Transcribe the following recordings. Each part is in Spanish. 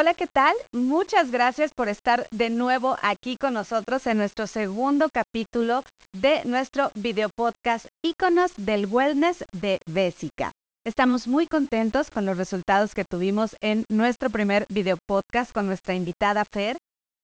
Hola, ¿qué tal? Muchas gracias por estar de nuevo aquí con nosotros en nuestro segundo capítulo de nuestro video podcast Íconos del Wellness de Bésica. Estamos muy contentos con los resultados que tuvimos en nuestro primer video podcast con nuestra invitada Fer,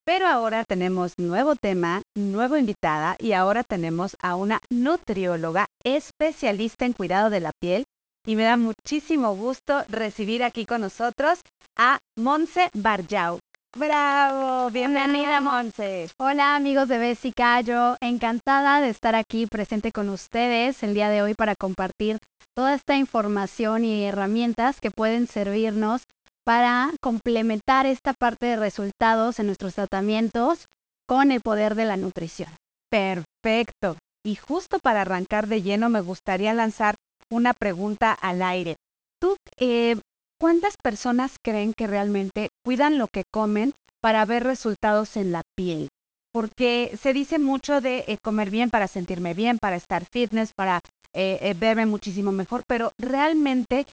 pero ahora tenemos nuevo tema, nueva invitada y ahora tenemos a una nutrióloga especialista en cuidado de la piel y me da muchísimo gusto recibir aquí con nosotros a Monse Barjau. Bravo, bienvenida Monse. Hola amigos de Bésica, yo encantada de estar aquí presente con ustedes el día de hoy para compartir toda esta información y herramientas que pueden servirnos para complementar esta parte de resultados en nuestros tratamientos con el poder de la nutrición. Perfecto. Y justo para arrancar de lleno me gustaría lanzar una pregunta al aire. ¿Tú eh, cuántas personas creen que realmente cuidan lo que comen para ver resultados en la piel? Porque se dice mucho de eh, comer bien para sentirme bien, para estar fitness, para eh, verme muchísimo mejor, pero realmente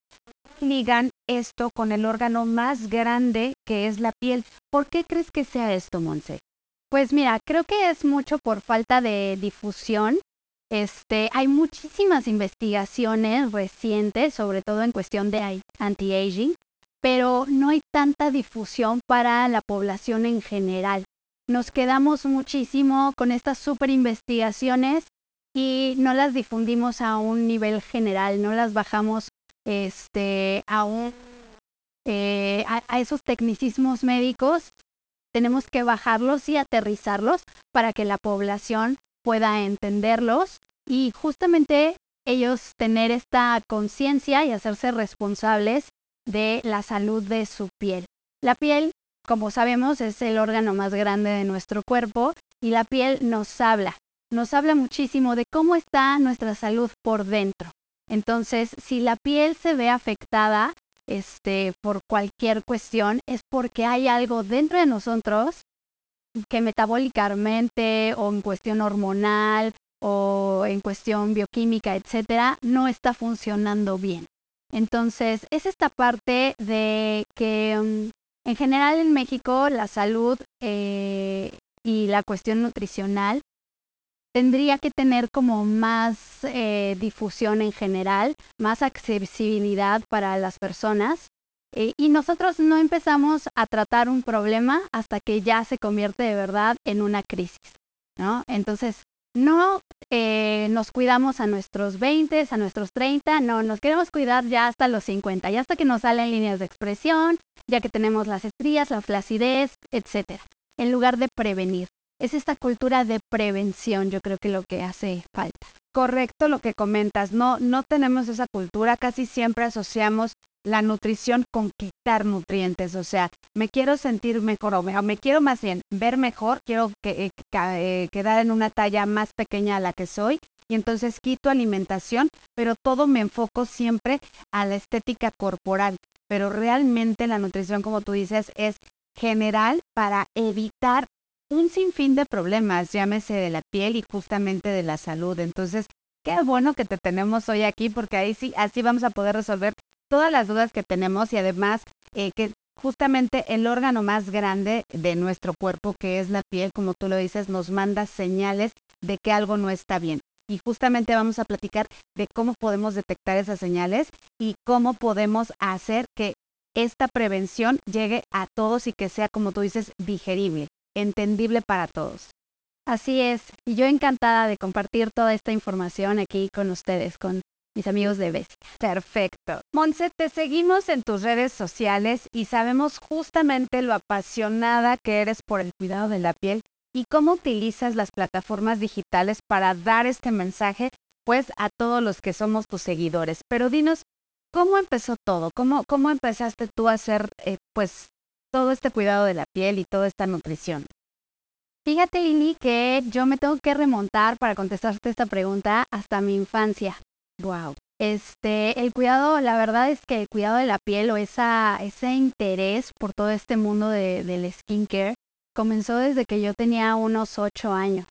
ligan esto con el órgano más grande que es la piel. ¿Por qué crees que sea esto, Monse? Pues mira, creo que es mucho por falta de difusión este, hay muchísimas investigaciones recientes, sobre todo en cuestión de anti-aging, pero no hay tanta difusión para la población en general. Nos quedamos muchísimo con estas super investigaciones y no las difundimos a un nivel general, no las bajamos este, a, un, eh, a esos tecnicismos médicos. Tenemos que bajarlos y aterrizarlos para que la población pueda entenderlos y justamente ellos tener esta conciencia y hacerse responsables de la salud de su piel. La piel, como sabemos, es el órgano más grande de nuestro cuerpo y la piel nos habla, nos habla muchísimo de cómo está nuestra salud por dentro. Entonces, si la piel se ve afectada este, por cualquier cuestión, es porque hay algo dentro de nosotros que metabólicamente o en cuestión hormonal o en cuestión bioquímica, etcétera, no está funcionando bien. Entonces, es esta parte de que mm, en general en México la salud eh, y la cuestión nutricional tendría que tener como más eh, difusión en general, más accesibilidad para las personas eh, y nosotros no empezamos a tratar un problema hasta que ya se convierte de verdad en una crisis, ¿no? Entonces, no eh, nos cuidamos a nuestros 20, a nuestros 30, no, nos queremos cuidar ya hasta los 50, ya hasta que nos salen líneas de expresión, ya que tenemos las estrías, la flacidez, etcétera, en lugar de prevenir. Es esta cultura de prevención, yo creo que lo que hace falta. Correcto lo que comentas, no, no tenemos esa cultura, casi siempre asociamos la nutrición con quitar nutrientes, o sea, me quiero sentir mejor o me, quiero más bien ver mejor, quiero que, eh, eh, quedar en una talla más pequeña a la que soy y entonces quito alimentación, pero todo me enfoco siempre a la estética corporal, pero realmente la nutrición, como tú dices, es general para evitar un sinfín de problemas, llámese de la piel y justamente de la salud. Entonces, qué bueno que te tenemos hoy aquí porque ahí sí, así vamos a poder resolver todas las dudas que tenemos y además eh, que justamente el órgano más grande de nuestro cuerpo, que es la piel, como tú lo dices, nos manda señales de que algo no está bien. Y justamente vamos a platicar de cómo podemos detectar esas señales y cómo podemos hacer que esta prevención llegue a todos y que sea, como tú dices, digerible, entendible para todos. Así es, y yo encantada de compartir toda esta información aquí con ustedes, con mis amigos de Bestia. Perfecto. Monse, te seguimos en tus redes sociales y sabemos justamente lo apasionada que eres por el cuidado de la piel y cómo utilizas las plataformas digitales para dar este mensaje pues a todos los que somos tus seguidores. Pero dinos, ¿cómo empezó todo? ¿Cómo, cómo empezaste tú a hacer eh, pues todo este cuidado de la piel y toda esta nutrición? Fíjate, Lili, que yo me tengo que remontar para contestarte esta pregunta hasta mi infancia. Wow. Este, el cuidado, la verdad es que el cuidado de la piel o esa, ese interés por todo este mundo de, del skincare comenzó desde que yo tenía unos ocho años.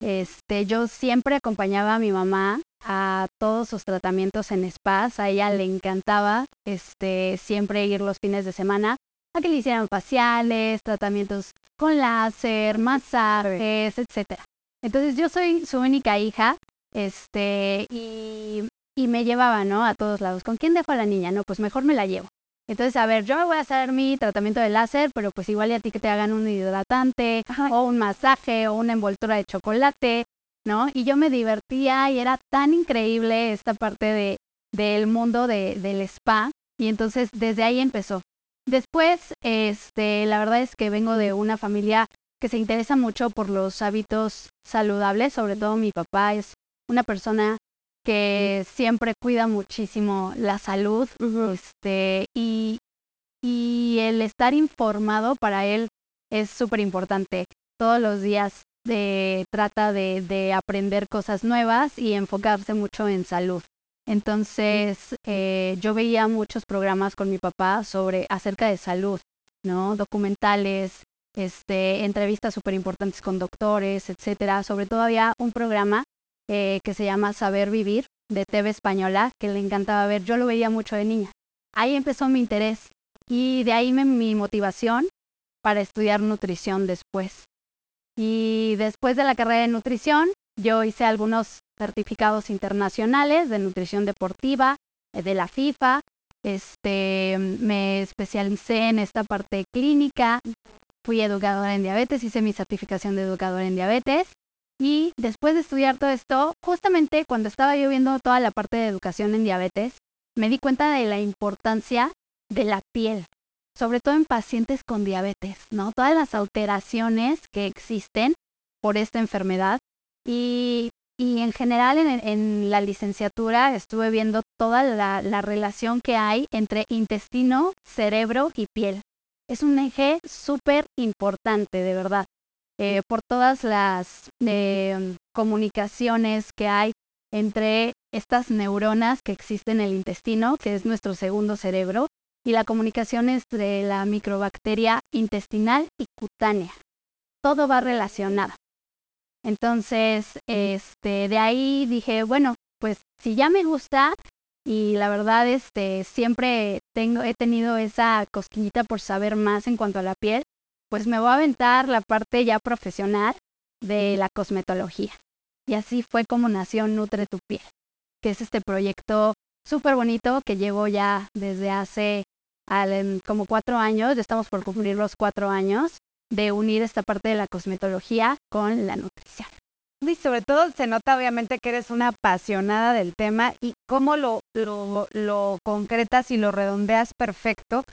Este, yo siempre acompañaba a mi mamá a todos sus tratamientos en spas, a ella le encantaba este, siempre ir los fines de semana a que le hicieran faciales, tratamientos con láser, masajes, etcétera. Entonces yo soy su única hija, este, y, y me llevaba, ¿no? A todos lados. ¿Con quién dejo a la niña? No, pues mejor me la llevo. Entonces, a ver, yo me voy a hacer mi tratamiento de láser, pero pues igual y a ti que te hagan un hidratante o un masaje o una envoltura de chocolate, ¿no? Y yo me divertía y era tan increíble esta parte de, del mundo de, del spa y entonces desde ahí empezó. Después, este, la verdad es que vengo de una familia que se interesa mucho por los hábitos saludables, sobre todo mi papá es una persona que siempre cuida muchísimo la salud, este, y, y el estar informado para él es súper importante. Todos los días de, trata de, de, aprender cosas nuevas y enfocarse mucho en salud. Entonces, eh, yo veía muchos programas con mi papá sobre acerca de salud, ¿no? Documentales, este, entrevistas súper importantes con doctores, etcétera. Sobre todo había un programa eh, que se llama Saber Vivir de TV Española, que le encantaba ver. Yo lo veía mucho de niña. Ahí empezó mi interés y de ahí mi motivación para estudiar nutrición después. Y después de la carrera de nutrición, yo hice algunos certificados internacionales de nutrición deportiva eh, de la FIFA. Este, me especialicé en esta parte clínica. Fui educadora en diabetes, hice mi certificación de educadora en diabetes y después de estudiar todo esto, justamente cuando estaba yo viendo toda la parte de educación en diabetes, me di cuenta de la importancia de la piel, sobre todo en pacientes con diabetes, ¿no? Todas las alteraciones que existen por esta enfermedad. Y, y en general en, la licenciatura estuve viendo toda la, la relación que hay entre intestino, cerebro y piel. Es un eje súper importante, de verdad. Eh, por todas las eh, comunicaciones que hay entre estas neuronas que existen en el intestino, que es nuestro segundo cerebro, y la comunicación entre la microbacteria intestinal y cutánea. Todo va relacionado. Entonces, este, de ahí dije, bueno, pues si ya me gusta y la verdad, este, siempre tengo, he tenido esa cosquillita por saber más en cuanto a la piel, pues me voy a aventar la parte ya profesional de la cosmetología. Y así fue como nació Nutre tu piel, que es este proyecto súper bonito que llevo ya desde hace como cuatro años, ya estamos por cumplir los cuatro años, de unir esta parte de la cosmetología con la nutrición. Y sobre todo se nota obviamente que eres una apasionada del tema y cómo lo, lo, lo concretas y lo redondeas perfecto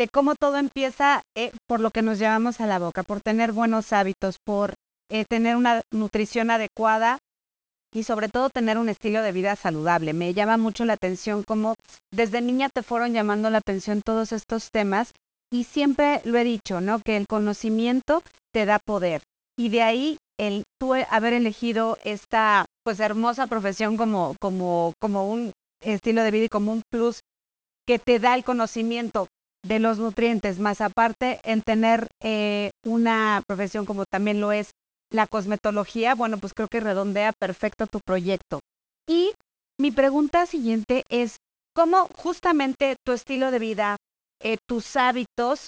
de cómo todo empieza eh, por lo que nos llevamos a la boca, por tener buenos hábitos, por eh, tener una nutrición adecuada y sobre todo tener un estilo de vida saludable. Me llama mucho la atención cómo desde niña te fueron llamando la atención todos estos temas y siempre lo he dicho, ¿no? Que el conocimiento te da poder y de ahí el tú haber elegido esta pues hermosa profesión como como como un estilo de vida y como un plus que te da el conocimiento de los nutrientes, más aparte en tener eh, una profesión como también lo es la cosmetología, bueno, pues creo que redondea perfecto tu proyecto. Y mi pregunta siguiente es, ¿cómo justamente tu estilo de vida, eh, tus hábitos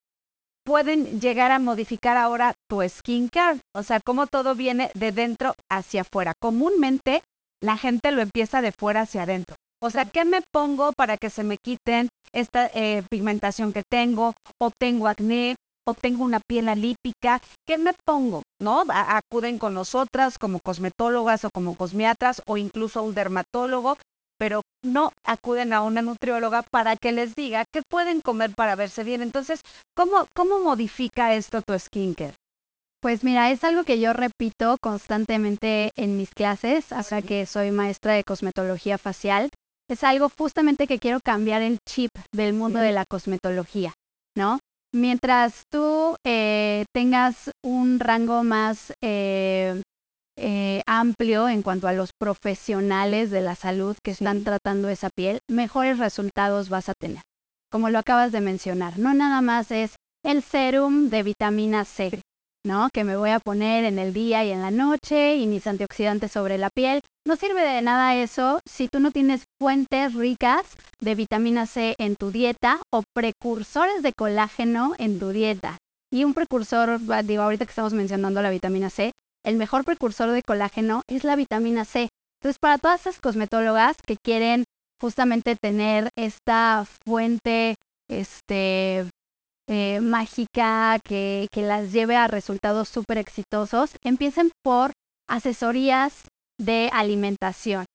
pueden llegar a modificar ahora tu skincare? O sea, cómo todo viene de dentro hacia afuera. Comúnmente la gente lo empieza de fuera hacia adentro. O sea, ¿qué me pongo para que se me quiten esta eh, pigmentación que tengo? O tengo acné, o tengo una piel alípica. ¿Qué me pongo? ¿No? acuden con nosotras como cosmetólogas o como cosmiatras o incluso a un dermatólogo, pero no acuden a una nutrióloga para que les diga qué pueden comer para verse bien. Entonces, ¿cómo, cómo modifica esto tu skincare? Pues mira, es algo que yo repito constantemente en mis clases, hasta que soy maestra de cosmetología facial es algo justamente que quiero cambiar el chip del mundo de la cosmetología, ¿no? Mientras tú eh, tengas un rango más eh, eh, amplio en cuanto a los profesionales de la salud que están tratando esa piel, mejores resultados vas a tener. Como lo acabas de mencionar, no nada más es el serum de vitamina C, ¿no? Que me voy a poner en el día y en la noche y mis antioxidantes sobre la piel. No sirve de nada eso si tú no tienes fuentes ricas de vitamina C en tu dieta o precursores de colágeno en tu dieta. Y un precursor, digo, ahorita que estamos mencionando la vitamina C, el mejor precursor de colágeno es la vitamina C. Entonces, para todas esas cosmetólogas que quieren justamente tener esta fuente este, eh, mágica que, que las lleve a resultados súper exitosos, empiecen por asesorías de alimentación.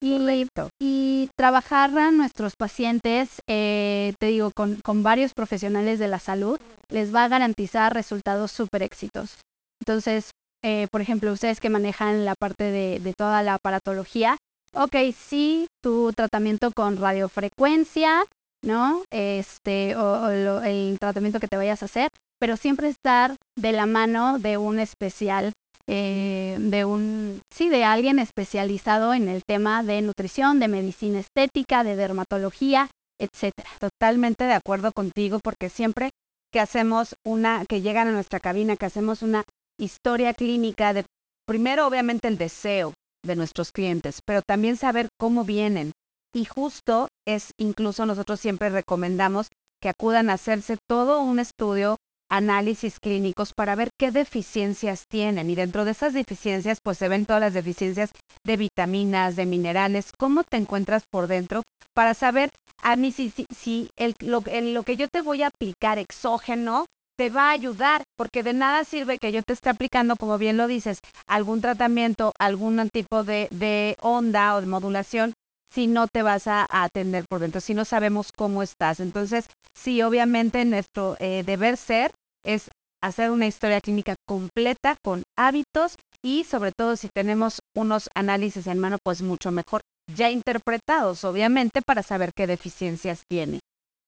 Y, y, trabajar a nuestros pacientes, eh, te digo, con, con, varios profesionales de la salud, les va a garantizar resultados súper exitosos. Entonces, eh, por ejemplo, ustedes que manejan la parte de, de toda la aparatología, ok, sí, tu tratamiento con radiofrecuencia, ¿no? Este, o, el tratamiento que te vayas a hacer, pero siempre estar de la mano de un especial, eh, de un, sí, de alguien especializado en el tema de nutrición, de medicina estética, de dermatología, etcétera. Totalmente de acuerdo contigo, porque siempre que hacemos una, que llegan a nuestra cabina, que hacemos una historia clínica de, primero obviamente el deseo de nuestros clientes, pero también saber cómo vienen, y justo es, incluso nosotros siempre recomendamos que acudan a hacerse todo un estudio, análisis clínicos para ver qué deficiencias tienen. Y dentro de esas deficiencias, pues se ven todas las deficiencias de vitaminas, de minerales, cómo te encuentras por dentro para saber a mí si, si, el, lo, lo que yo te voy a aplicar exógeno te va a ayudar, porque de nada sirve que yo te esté aplicando, como bien lo dices, algún tratamiento, algún tipo de, de onda o de modulación si no te vas a, atender por dentro, si no sabemos cómo estás. Entonces, sí, obviamente nuestro eh, deber ser es hacer una historia clínica completa con hábitos y sobre todo si tenemos unos análisis en mano, pues mucho mejor, ya interpretados, obviamente, para saber qué deficiencias tiene.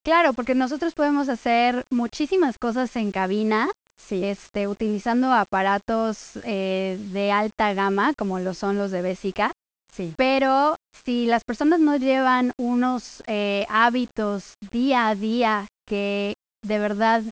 Claro, porque nosotros podemos hacer muchísimas cosas en cabina, sí. este, utilizando aparatos eh, de alta gama, como lo son los de Bessica, pero si las personas no llevan unos eh, hábitos día a día que de verdad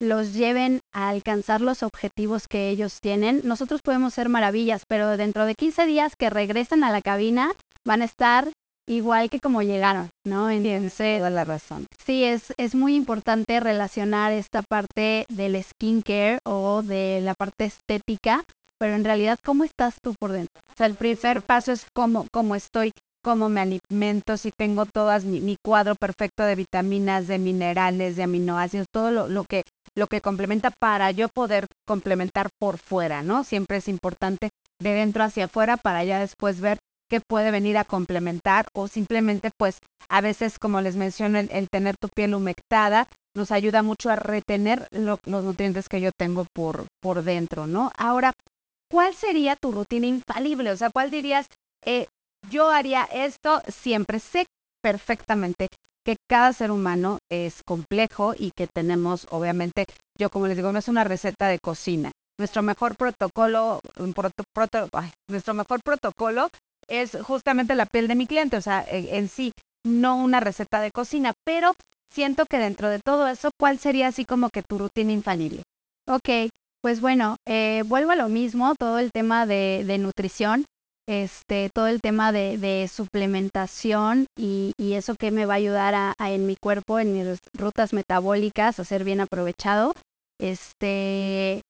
los lleven a alcanzar los objetivos que ellos tienen, nosotros podemos ser maravillas, pero dentro de 15 días que regresen a la cabina van a estar igual que como llegaron, ¿no? Entonces, toda la razón. Sí, es, es muy importante relacionar esta parte del skincare o de la parte estética pero en realidad, ¿cómo estás tú por dentro? O sea, el primer paso es cómo, cómo estoy, cómo me alimento, si tengo todas mi, cuadro perfecto de vitaminas, de minerales, de aminoácidos, todo lo, lo, que, lo que complementa para yo poder complementar por fuera, ¿no? Siempre es importante de dentro hacia afuera para ya después ver qué puede venir a complementar o simplemente pues a veces como les menciono el, tener tu piel humectada nos ayuda mucho a retener los nutrientes que yo tengo por, por dentro, ¿no? Ahora, ¿cuál sería tu rutina infalible? O sea, ¿cuál dirías, eh, yo haría esto siempre? Sé perfectamente que cada ser humano es complejo y que tenemos, obviamente, yo como les digo, no es una receta de cocina. Nuestro mejor protocolo, nuestro mejor protocolo es justamente la piel de mi cliente, o sea, en, sí, no una receta de cocina, pero siento que dentro de todo eso, ¿cuál sería así como que tu rutina infalible? Ok, pues bueno, eh, vuelvo a lo mismo, todo el tema de, nutrición, este, todo el tema de, suplementación y, eso que me va a ayudar en mi cuerpo, en mis rutas metabólicas, a ser bien aprovechado. Este,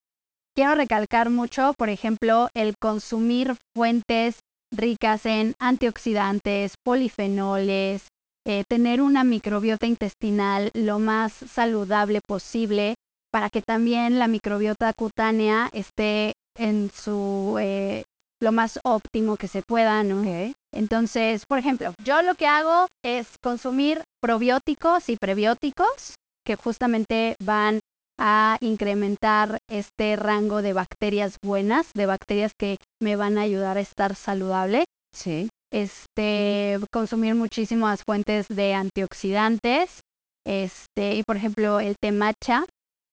quiero recalcar mucho, por ejemplo, el consumir fuentes ricas en antioxidantes, polifenoles, eh, tener una microbiota intestinal lo más saludable posible, para que también la microbiota cutánea esté en su eh, lo más óptimo que se pueda, ¿no? Entonces, por ejemplo, yo lo que hago es consumir probióticos y prebióticos que justamente van a incrementar este rango de bacterias buenas, de bacterias que me van a ayudar a estar saludable. Sí. Este, consumir muchísimas fuentes de antioxidantes. Este, y por ejemplo, el té matcha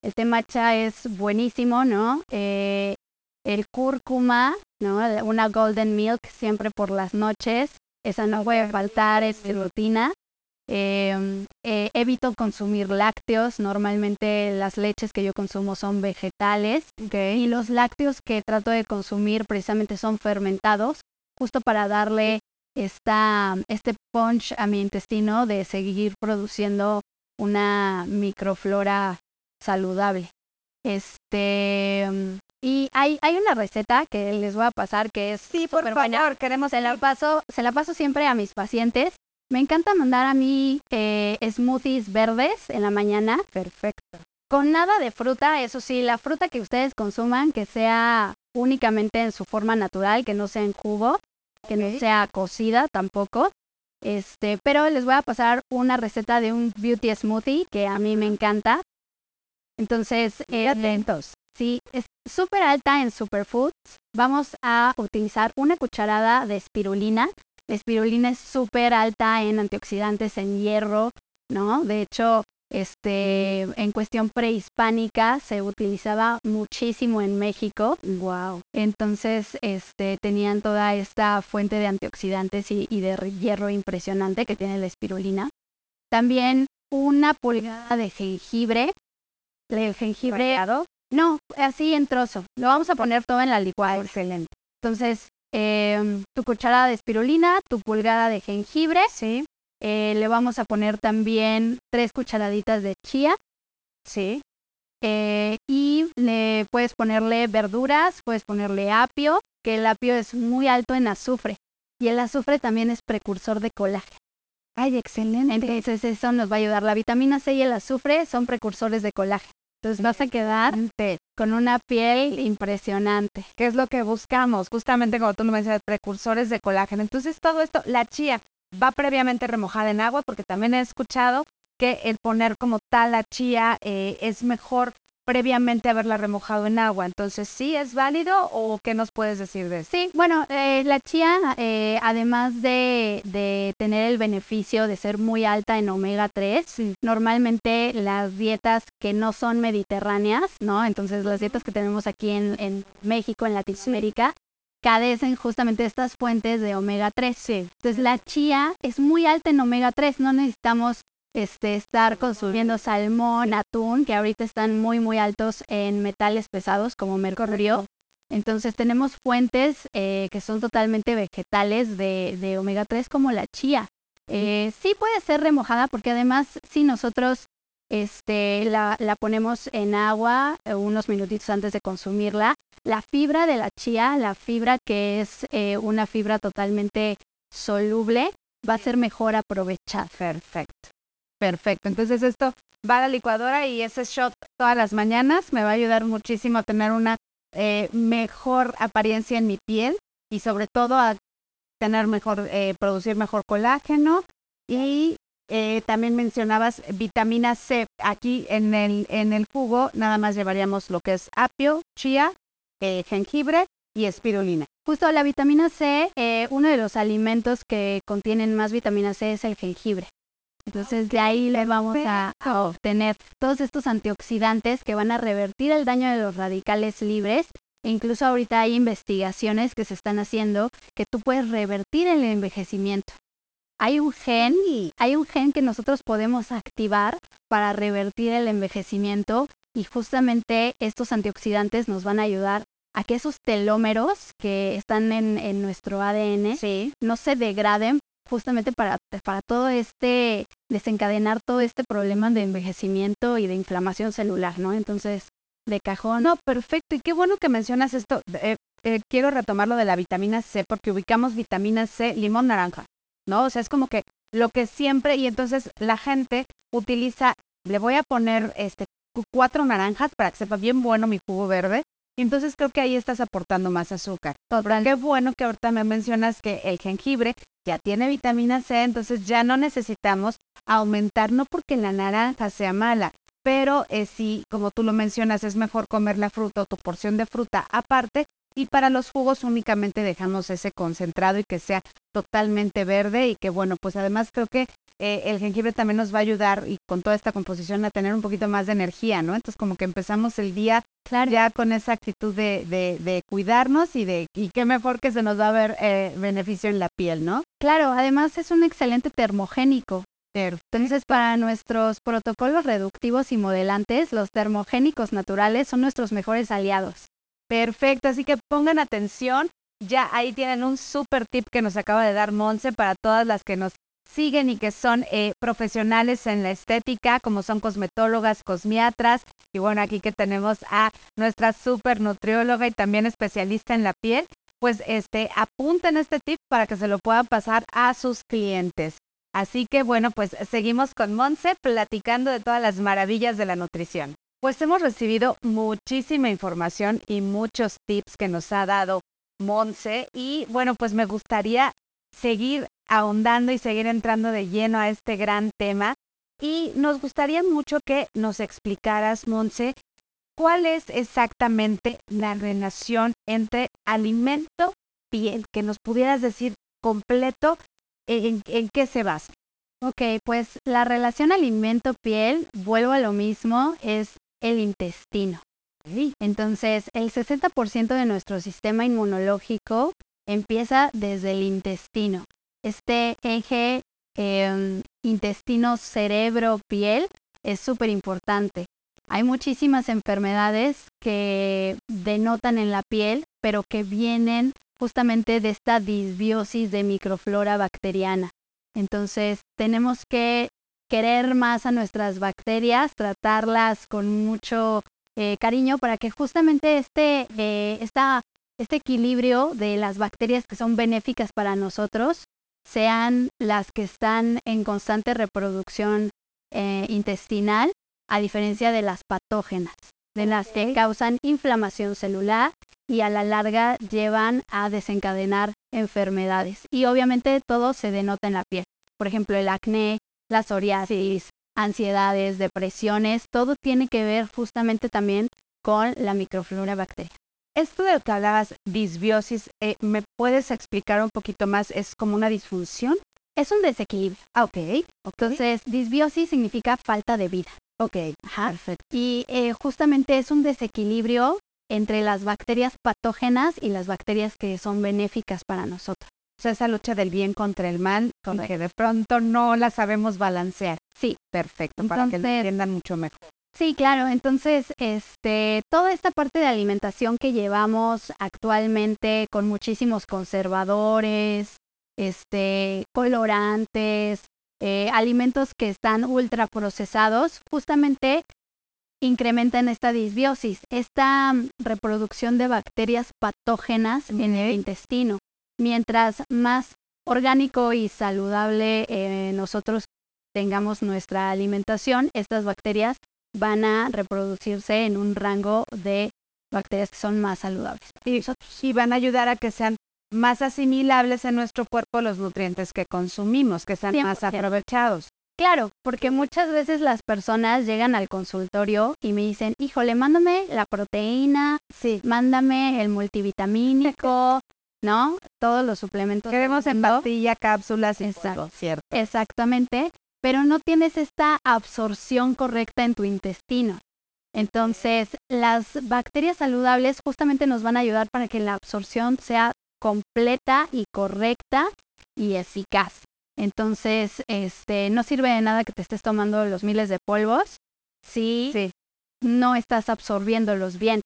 el té matcha es buenísimo, ¿no? Eh, el cúrcuma, ¿no? Una golden milk siempre por las noches. Esa no puede faltar, es rutina. Em, eh, evito consumir lácteos. Normalmente las leches que yo consumo son vegetales. Y los lácteos que trato de consumir precisamente son fermentados, justo para darle esta, este punch a mi intestino de seguir produciendo una microflora saludable. Este, y hay, hay una receta que les voy a pasar que es Sí, por favor, queremos se la paso, se la paso siempre a mis pacientes. Me encanta mandar a mí eh, smoothies verdes en la mañana. Perfecto. Con nada de fruta, eso sí, la fruta que ustedes consuman, que sea únicamente en su forma natural, que no sea en jugo, que no sea cocida tampoco. Este, pero les voy a pasar una receta de un beauty smoothie que a mí me encanta. Entonces, eh, atentos. Sí, es súper alta en superfoods. Vamos a utilizar una cucharada de espirulina. La espirulina es súper alta en antioxidantes, en hierro, ¿no? De hecho, este, en cuestión prehispánica se utilizaba muchísimo en México. Wow. Entonces, este, tenían toda esta fuente de antioxidantes y, de hierro impresionante que tiene la espirulina. También una pulgada de jengibre. El jengibre. No, así en trozo. Lo vamos a poner todo en la licuadora. Excelente. Entonces, em, tu cucharada de espirulina, tu pulgada de jengibre. Sí. Eh, le vamos a poner también tres cucharaditas de chía. Sí. Eh, y le puedes ponerle verduras, puedes ponerle apio, que el apio es muy alto en azufre. Y el azufre también es precursor de colágeno. Ay, excelente. Entonces eso nos va a ayudar. La vitamina C y el azufre son precursores de colágeno. Entonces vas a quedar con una piel impresionante. ¿Qué es lo que buscamos? Justamente como tú me decías, precursores de colágeno. Entonces todo esto, la chía, va previamente remojada en agua porque también he escuchado que el poner como tal la chía eh, es mejor previamente haberla remojado en agua. Entonces, ¿sí es válido o qué nos puedes decir de eso? Sí, bueno, eh, la chía, eh, además de, de, tener el beneficio de ser muy alta en omega 3, normalmente las dietas que no son mediterráneas, ¿no? Entonces, las dietas que tenemos aquí en, en México, en Latinoamérica, cadecen justamente estas fuentes de omega 3. Sí. Entonces la chía es muy alta en omega 3, no necesitamos este, estar consumiendo salmón, atún, que ahorita están muy, muy altos en metales pesados como mercurio. Entonces tenemos fuentes eh, que son totalmente vegetales de, de omega 3 como la chía. Eh, sí puede ser remojada porque además si nosotros este, la, la, ponemos en agua eh, unos minutitos antes de consumirla. La fibra de la chía, la fibra que es eh, una fibra totalmente soluble, va a ser mejor aprovechada. Perfecto. Perfecto. Entonces esto va a la licuadora y ese shot todas las mañanas me va a ayudar muchísimo a tener una eh, mejor apariencia en mi piel y sobre todo a tener mejor, producir mejor colágeno y eh, también mencionabas vitamina C. Aquí en el, en el jugo nada más llevaríamos lo que es apio, chía, eh, jengibre y espirulina. Justo la vitamina C, eh, uno de los alimentos que contienen más vitamina C es el jengibre. Entonces de ahí le vamos a, obtener todos estos antioxidantes que van a revertir el daño de los radicales libres. E incluso ahorita hay investigaciones que se están haciendo que tú puedes revertir el envejecimiento. Hay un gen, hay un gen que nosotros podemos activar para revertir el envejecimiento y justamente estos antioxidantes nos van a ayudar a que esos telómeros que están en, nuestro ADN no se degraden justamente para, para todo este, desencadenar todo este problema de envejecimiento y de inflamación celular, ¿no? Entonces, de cajón. No, perfecto. Y qué bueno que mencionas esto. Eh, eh, quiero retomar lo de la vitamina C porque ubicamos vitamina C, limón, naranja. ¿no? O sea, es como que lo que siempre, y entonces la gente utiliza, le voy a poner este cuatro naranjas para que sepa bien bueno mi jugo verde. Y entonces creo que ahí estás aportando más azúcar. Qué bueno que ahorita me mencionas que el jengibre ya tiene vitamina C, entonces ya no necesitamos aumentar, no porque la naranja sea mala, pero eh, si, como tú lo mencionas, es mejor comer la fruta o tu porción de fruta aparte, y para los jugos únicamente dejamos ese concentrado y que sea totalmente verde y que bueno, pues además creo que eh, el jengibre también nos va a ayudar y con toda esta composición a tener un poquito más de energía, ¿no? Entonces como que empezamos el día ya con esa actitud de, de, cuidarnos y de y qué mejor que se nos va a ver eh, beneficio en la piel, ¿no? Claro, además es un excelente termogénico. Entonces, para nuestros protocolos reductivos y modelantes, los termogénicos naturales son nuestros mejores aliados. Perfecto, así que pongan atención. Ya ahí tienen un super tip que nos acaba de dar Monse para todas las que nos siguen y que son eh, profesionales en la estética, como son cosmetólogas, cosmiatras. Y bueno, aquí que tenemos a nuestra super nutrióloga y también especialista en la piel, pues este, apunten este tip para que se lo puedan pasar a sus clientes. Así que bueno, pues seguimos con Monse platicando de todas las maravillas de la nutrición. Pues hemos recibido muchísima información y muchos tips que nos ha dado Monse y bueno, pues me gustaría seguir ahondando y seguir entrando de lleno a este gran tema. Y nos gustaría mucho que nos explicaras, Monse, cuál es exactamente la relación entre alimento piel, que nos pudieras decir completo en, en qué se basa. Ok, pues la relación alimento-piel, vuelvo a lo mismo, es el intestino. Entonces, el 60% de nuestro sistema inmunológico empieza desde el intestino este eje em, intestino, cerebro, piel es súper importante. Hay muchísimas enfermedades que denotan en la piel, pero que vienen justamente de esta disbiosis de microflora bacteriana. Entonces, tenemos que querer más a nuestras bacterias, tratarlas con mucho eh, cariño para que justamente este, eh, este equilibrio de las bacterias que son benéficas para nosotros sean las que están en constante reproducción eh, intestinal, a diferencia de las patógenas, de las que causan inflamación celular y a la larga llevan a desencadenar enfermedades. Y obviamente todo se denota en la piel. Por ejemplo, el acné, la psoriasis, ansiedades, depresiones, todo tiene que ver justamente también con la microflora bacteriana. Esto de lo que hablabas, disbiosis, eh, ¿me puedes explicar un poquito más? ¿Es como una disfunción? Es un desequilibrio. Ah, ok. Entonces, disbiosis significa falta de vida. Ok, Ajá. perfecto. Y eh, justamente es un desequilibrio entre las bacterias patógenas y las bacterias que son benéficas para nosotros. Sea, esa lucha del bien contra el mal, con que de pronto no la sabemos balancear. Sí. Perfecto, para que lo entiendan mucho mejor. Sí, claro. Entonces, este, toda esta parte de alimentación que llevamos actualmente con muchísimos conservadores, este, colorantes, eh, alimentos que están ultraprocesados, justamente incrementan esta disbiosis, esta mm, reproducción de bacterias patógenas en el intestino. Mientras más orgánico y saludable eh, nosotros tengamos nuestra alimentación, estas bacterias van a reproducirse en un rango de bacterias que son más saludables. Y, van a ayudar a que sean más asimilables en nuestro cuerpo los nutrientes que consumimos, que sean más aprovechados. Claro, porque muchas veces las personas llegan al consultorio y me dicen, híjole, mándame la proteína, sí. mándame el multivitamínico, ¿no? Todos los suplementos. Queremos en pastilla, cápsulas, Exacto. cierto. Exactamente pero no tienes esta absorción correcta en tu intestino. Entonces, las bacterias saludables justamente nos van a ayudar para que la absorción sea completa y correcta y eficaz. Entonces, este, no sirve de nada que te estés tomando los miles de polvos si no estás absorbiéndolos bien.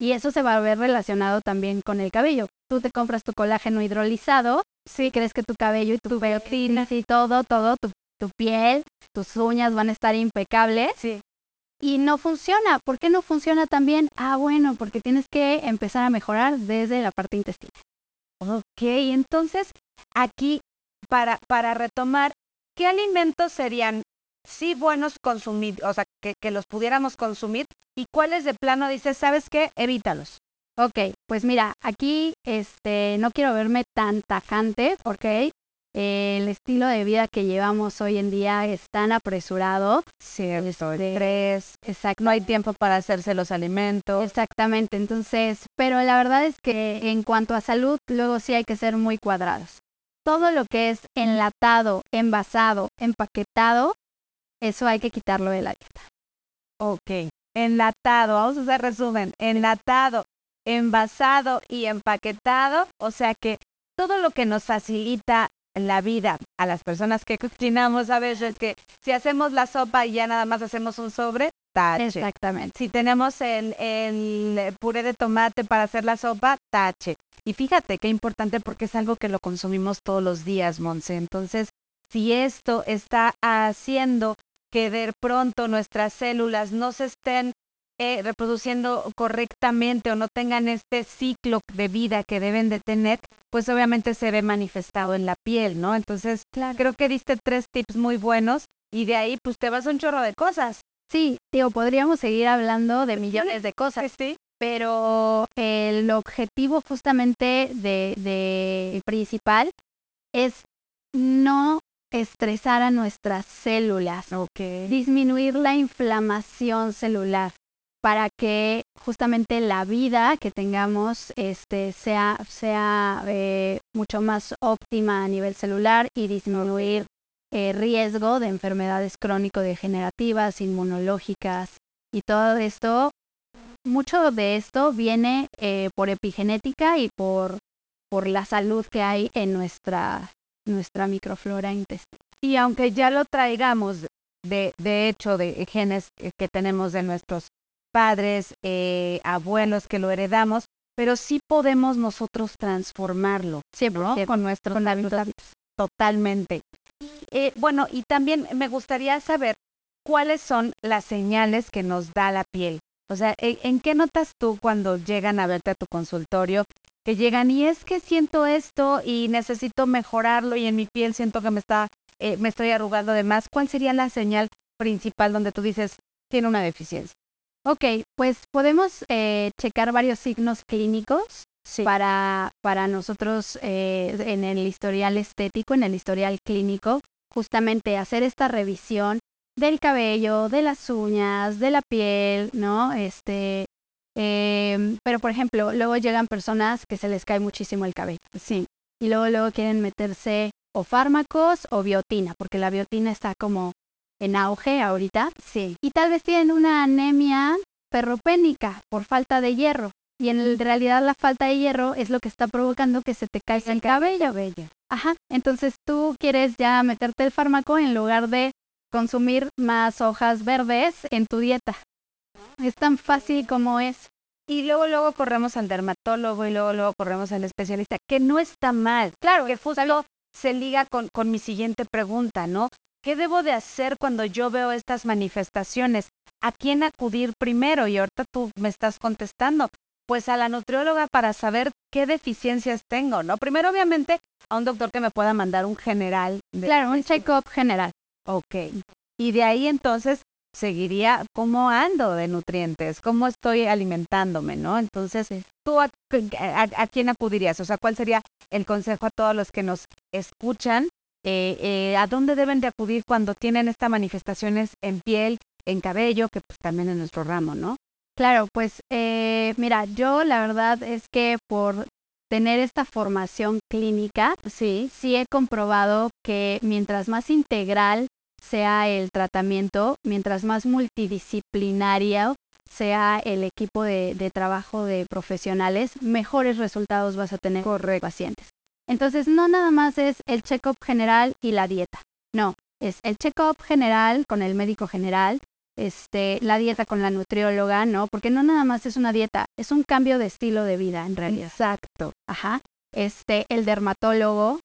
Y eso se va a ver relacionado también con el cabello. Tú te compras tu colágeno hidrolizado, si crees que tu cabello y tu, tu y todo, todo, tu tu piel, tus uñas van a estar impecables. Sí. Y no funciona. ¿Por qué no funciona también? Ah, bueno, porque tienes que empezar a mejorar desde la parte intestinal. Ok, entonces aquí para, para retomar, ¿qué alimentos serían sí buenos consumir, o sea, que, que, los pudiéramos consumir y cuáles de plano dices, sabes qué, evítalos? Ok, pues mira, aquí este, no quiero verme tan tajante, ok, el estilo de vida que llevamos hoy en día es tan apresurado. Cierto, este, estrés, exacto. no hay tiempo para hacerse los alimentos. Exactamente, entonces, pero la verdad es que en cuanto a salud, luego sí hay que ser muy cuadrados. Todo lo que es enlatado, envasado, empaquetado, eso hay que quitarlo de la dieta. Ok, enlatado, vamos a hacer resumen, enlatado, envasado y empaquetado, o sea que todo lo que nos facilita la vida a las personas que cocinamos a veces que si hacemos la sopa y ya nada más hacemos un sobre, tache. Exactamente. Si tenemos el, el puré de tomate para hacer la sopa, tache. Y fíjate qué importante porque es algo que lo consumimos todos los días, Monse. Entonces, si esto está haciendo que de pronto nuestras células no se estén eh, reproduciendo correctamente o no tengan este ciclo de vida que deben de tener, pues obviamente se ve manifestado en la piel, ¿no? Entonces, creo que diste tres tips muy buenos y de ahí pues te vas a un chorro de cosas. Sí, digo, podríamos seguir hablando de millones de cosas. Sí. Pero el objetivo justamente de, de principal es no estresar a nuestras células, okay. disminuir la inflamación celular para que justamente la vida que tengamos este, sea, sea eh, mucho más óptima a nivel celular y disminuir el eh, riesgo de enfermedades crónico-degenerativas, inmunológicas y todo esto. Mucho de esto viene eh, por epigenética y por, por la salud que hay en nuestra, nuestra microflora intestinal. Y aunque ya lo traigamos de, de hecho de genes que tenemos de nuestros padres, eh, abuelos que lo heredamos, pero sí podemos nosotros transformarlo, siempre, ¿no? Con nuestros hábitos. Totalmente. Eh, bueno, y también me gustaría saber cuáles son las señales que nos da la piel. O sea, ¿en, qué notas tú cuando llegan a verte a tu consultorio? Que llegan y es que siento esto y necesito mejorarlo y en mi piel siento que me está, eh, me estoy arrugando de más. ¿Cuál sería la señal principal donde tú dices tiene una deficiencia? Ok, pues podemos eh, checar varios signos clínicos para, para nosotros eh, en el historial estético, en el historial clínico, justamente hacer esta revisión del cabello, de las uñas, de la piel, ¿no? Este, em, pero por ejemplo, luego llegan personas que se les cae muchísimo el cabello, sí, y luego luego quieren meterse o fármacos o biotina, porque la biotina está como en auge ahorita. Sí. Y tal vez tienen una anemia ferropénica por falta de hierro. Y en realidad la falta de hierro es lo que está provocando que se te caiga el cabello. Ajá. Entonces tú quieres ya meterte el fármaco en lugar de consumir más hojas verdes en tu dieta. Es tan fácil como es. Y luego, luego corremos al dermatólogo y luego, luego corremos al especialista, que no está mal. Claro, que justo se liga con, con mi siguiente pregunta, ¿no? ¿Qué debo de hacer cuando yo veo estas manifestaciones? ¿A quién acudir primero? Y ahorita tú me estás contestando. Pues a la nutrióloga para saber qué deficiencias tengo, ¿no? Primero, obviamente, a un doctor que me pueda mandar un general. claro, un check-up general. Ok. Y de ahí entonces seguiría cómo ando de nutrientes, cómo estoy alimentándome, ¿no? Entonces, ¿tú a, quién acudirías? O sea, ¿cuál sería el consejo a todos los que nos escuchan eh, eh, a dónde deben de acudir cuando tienen estas manifestaciones en piel, en cabello, que pues también es nuestro ramo, ¿no? Claro, pues eh, mira, yo la verdad es que por tener esta formación clínica, sí, sí he comprobado que mientras más integral sea el tratamiento, mientras más multidisciplinario sea el equipo de, de trabajo de profesionales, mejores resultados vas a tener con pacientes. Entonces, no nada más es el check-up general y la dieta. No, es el check-up general con el médico general, este, la dieta con la nutrióloga, ¿no? Porque no nada más es una dieta, es un cambio de estilo de vida en realidad. Exacto. Ajá. Este, el dermatólogo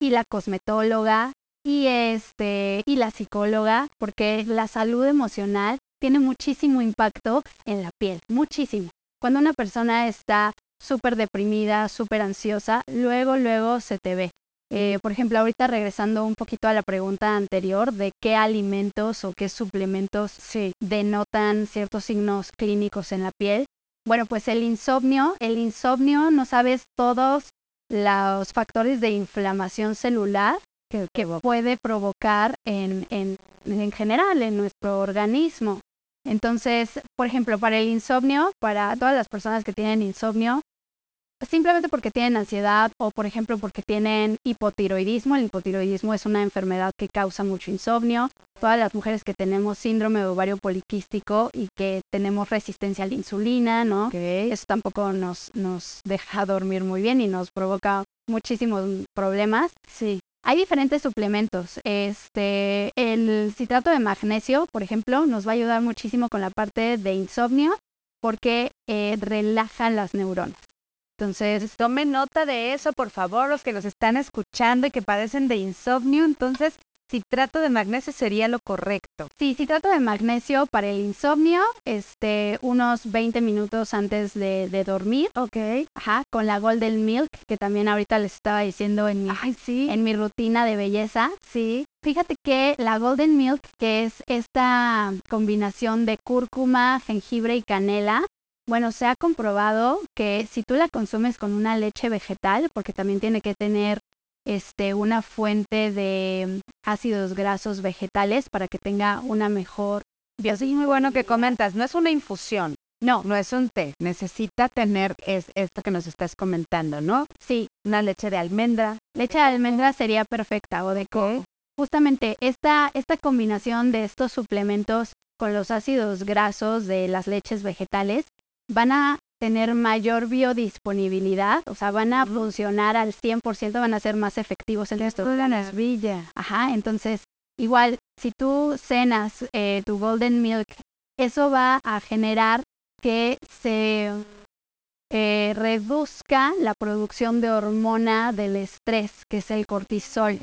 y la cosmetóloga y este y la psicóloga, porque la salud emocional tiene muchísimo impacto en la piel, muchísimo. Cuando una persona está súper deprimida, súper ansiosa, luego, luego se te ve. Eh, por ejemplo, ahorita regresando un poquito a la pregunta anterior de qué alimentos o qué suplementos denotan ciertos signos clínicos en la piel. Bueno, pues el insomnio, el insomnio no sabes todos los factores de inflamación celular que, puede provocar en, en, en general en nuestro organismo. Entonces, por ejemplo, para el insomnio, para todas las personas que tienen insomnio, simplemente porque tienen ansiedad o, por ejemplo, porque tienen hipotiroidismo. El hipotiroidismo es una enfermedad que causa mucho insomnio. Todas las mujeres que tenemos síndrome de ovario poliquístico y que tenemos resistencia a la insulina, ¿no? Eso tampoco nos, nos deja dormir muy bien y nos provoca muchísimos problemas. Sí. Hay diferentes suplementos. Este, el citrato de magnesio, por ejemplo, nos va a ayudar muchísimo con la parte de insomnio porque eh, relaja las neuronas. Entonces, tomen nota de eso, por favor, los que nos están escuchando y que padecen de insomnio. Entonces, citrato de magnesio sería lo correcto. Sí, citrato de magnesio para el insomnio, este, unos 20 minutos antes de, dormir. Ok. Ajá, con la Golden Milk, que también ahorita les estaba diciendo en mi, sí. en mi rutina de belleza. Sí. Fíjate que la Golden Milk, que es esta combinación de cúrcuma, jengibre y canela, bueno, se ha comprobado que si tú la consumes con una leche vegetal, porque también tiene que tener este, una fuente de ácidos grasos vegetales para que tenga una mejor Sí, muy bueno que comentas. No es una infusión. No, no es un té. Necesita tener es esto que nos estás comentando, ¿no? Sí. Una leche de almendra. Leche de almendra sería perfecta o de coco. Justamente esta, esta combinación de estos suplementos con los ácidos grasos de las leches vegetales van a tener mayor biodisponibilidad, o sea, van a funcionar al 100%, van a ser más efectivos en esto. la maravilla. Ajá, entonces, igual, si tú cenas eh, tu golden milk, eso va a generar que se eh, reduzca la producción de hormona del estrés, que es el cortisol.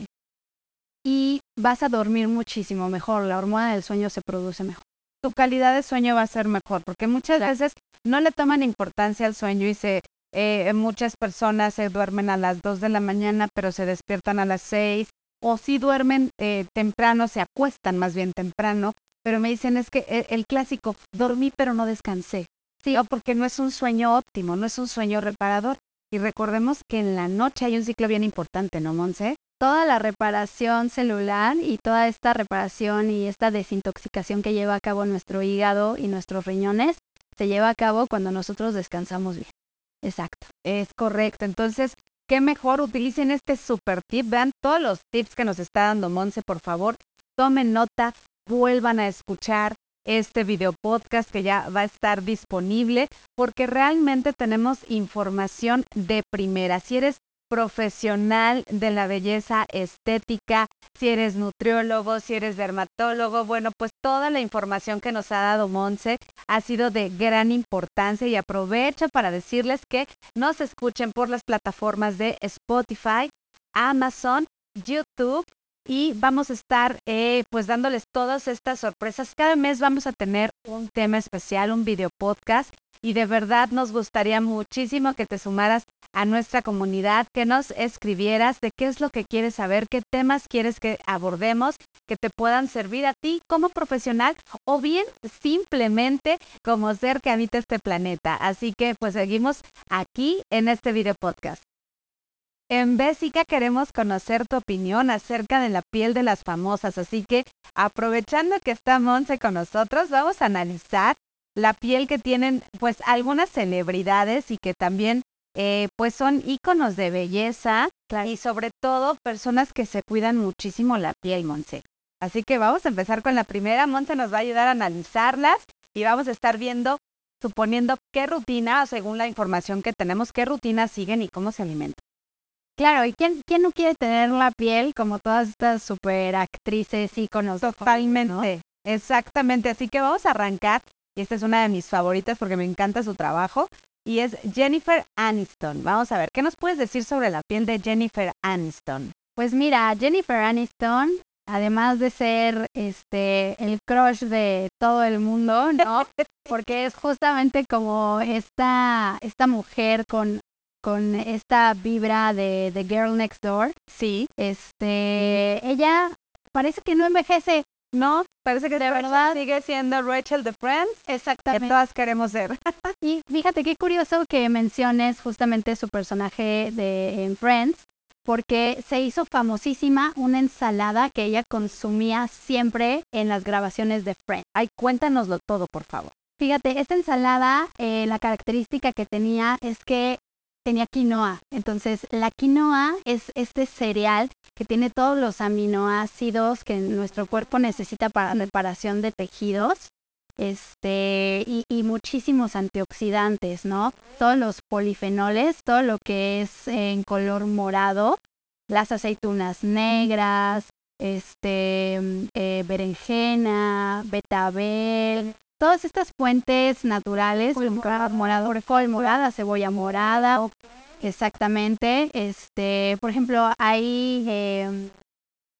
Y vas a dormir muchísimo mejor, la hormona del sueño se produce mejor tu calidad de sueño va a ser mejor, porque muchas veces no le toman importancia al sueño y se, eh, muchas personas se duermen a las 2 de la mañana, pero se despiertan a las 6, o si duermen eh, temprano, se acuestan más bien temprano, pero me dicen es que el, el clásico, dormí pero no descansé. Sí, o porque no es un sueño óptimo, no es un sueño reparador. Y recordemos que en la noche hay un ciclo bien importante, ¿no, Monse? Toda la reparación celular y toda esta reparación y esta desintoxicación que lleva a cabo nuestro hígado y nuestros riñones se lleva a cabo cuando nosotros descansamos bien. Exacto, es correcto. Entonces, qué mejor utilicen este super tip. Vean todos los tips que nos está dando Monse, por favor. Tomen nota, vuelvan a escuchar este video podcast que ya va a estar disponible porque realmente tenemos información de primera. Si eres profesional de la belleza estética, si eres nutriólogo, si eres dermatólogo, bueno, pues toda la información que nos ha dado Monse ha sido de gran importancia y aprovecho para decirles que nos escuchen por las plataformas de Spotify, Amazon, YouTube y vamos a estar eh, pues dándoles todas estas sorpresas. Cada mes vamos a tener un tema especial, un video podcast y de verdad nos gustaría muchísimo que te sumaras a nuestra comunidad, que nos escribieras de qué es lo que quieres saber, qué temas quieres que abordemos, que te puedan servir a ti como profesional o bien simplemente como ser que habita este planeta. Así que pues seguimos aquí en este video podcast. En Bésica queremos conocer tu opinión acerca de la piel de las famosas, así que aprovechando que está Monse con nosotros, vamos a analizar la piel que tienen pues algunas celebridades y que también eh, pues son íconos de belleza y sobre todo personas que se cuidan muchísimo la piel, Monse. Así que vamos a empezar con la primera. Monse nos va a ayudar a analizarlas y vamos a estar viendo, suponiendo qué rutina, según la información que tenemos, qué rutina siguen y cómo se alimentan. Claro, ¿y quién, quién no quiere tener la piel como todas estas super actrices, íconos? Totalmente, exactamente. Así que vamos a arrancar, y esta es una de mis favoritas porque me encanta su trabajo, y es Jennifer Aniston. Vamos a ver, ¿qué nos puedes decir sobre la piel de Jennifer Aniston? Pues mira, Jennifer Aniston, además de ser este el crush de todo el mundo, ¿no? Porque es justamente como esta, esta mujer con con esta vibra de The Girl Next Door. Sí. Este, ella parece que no envejece. No, parece que de verdad sigue siendo Rachel de Friends. Exactamente. Que todas queremos ser. y fíjate qué curioso que menciones justamente su personaje de en Friends, porque se hizo famosísima una ensalada que ella consumía siempre en las grabaciones de Friends. Ay, cuéntanoslo todo, por favor. Fíjate, esta ensalada, eh, la característica que tenía es que tenía quinoa. Entonces, la quinoa es este cereal que tiene todos los aminoácidos que nuestro cuerpo necesita para reparación de tejidos. Este, y, y muchísimos antioxidantes, ¿no? Todos los polifenoles, todo lo que es en color morado, las aceitunas negras, este, eh, berenjena, betabel, todas estas fuentes naturales, morado, morada, cebolla morada, exactamente. Este, por ejemplo, ahí em,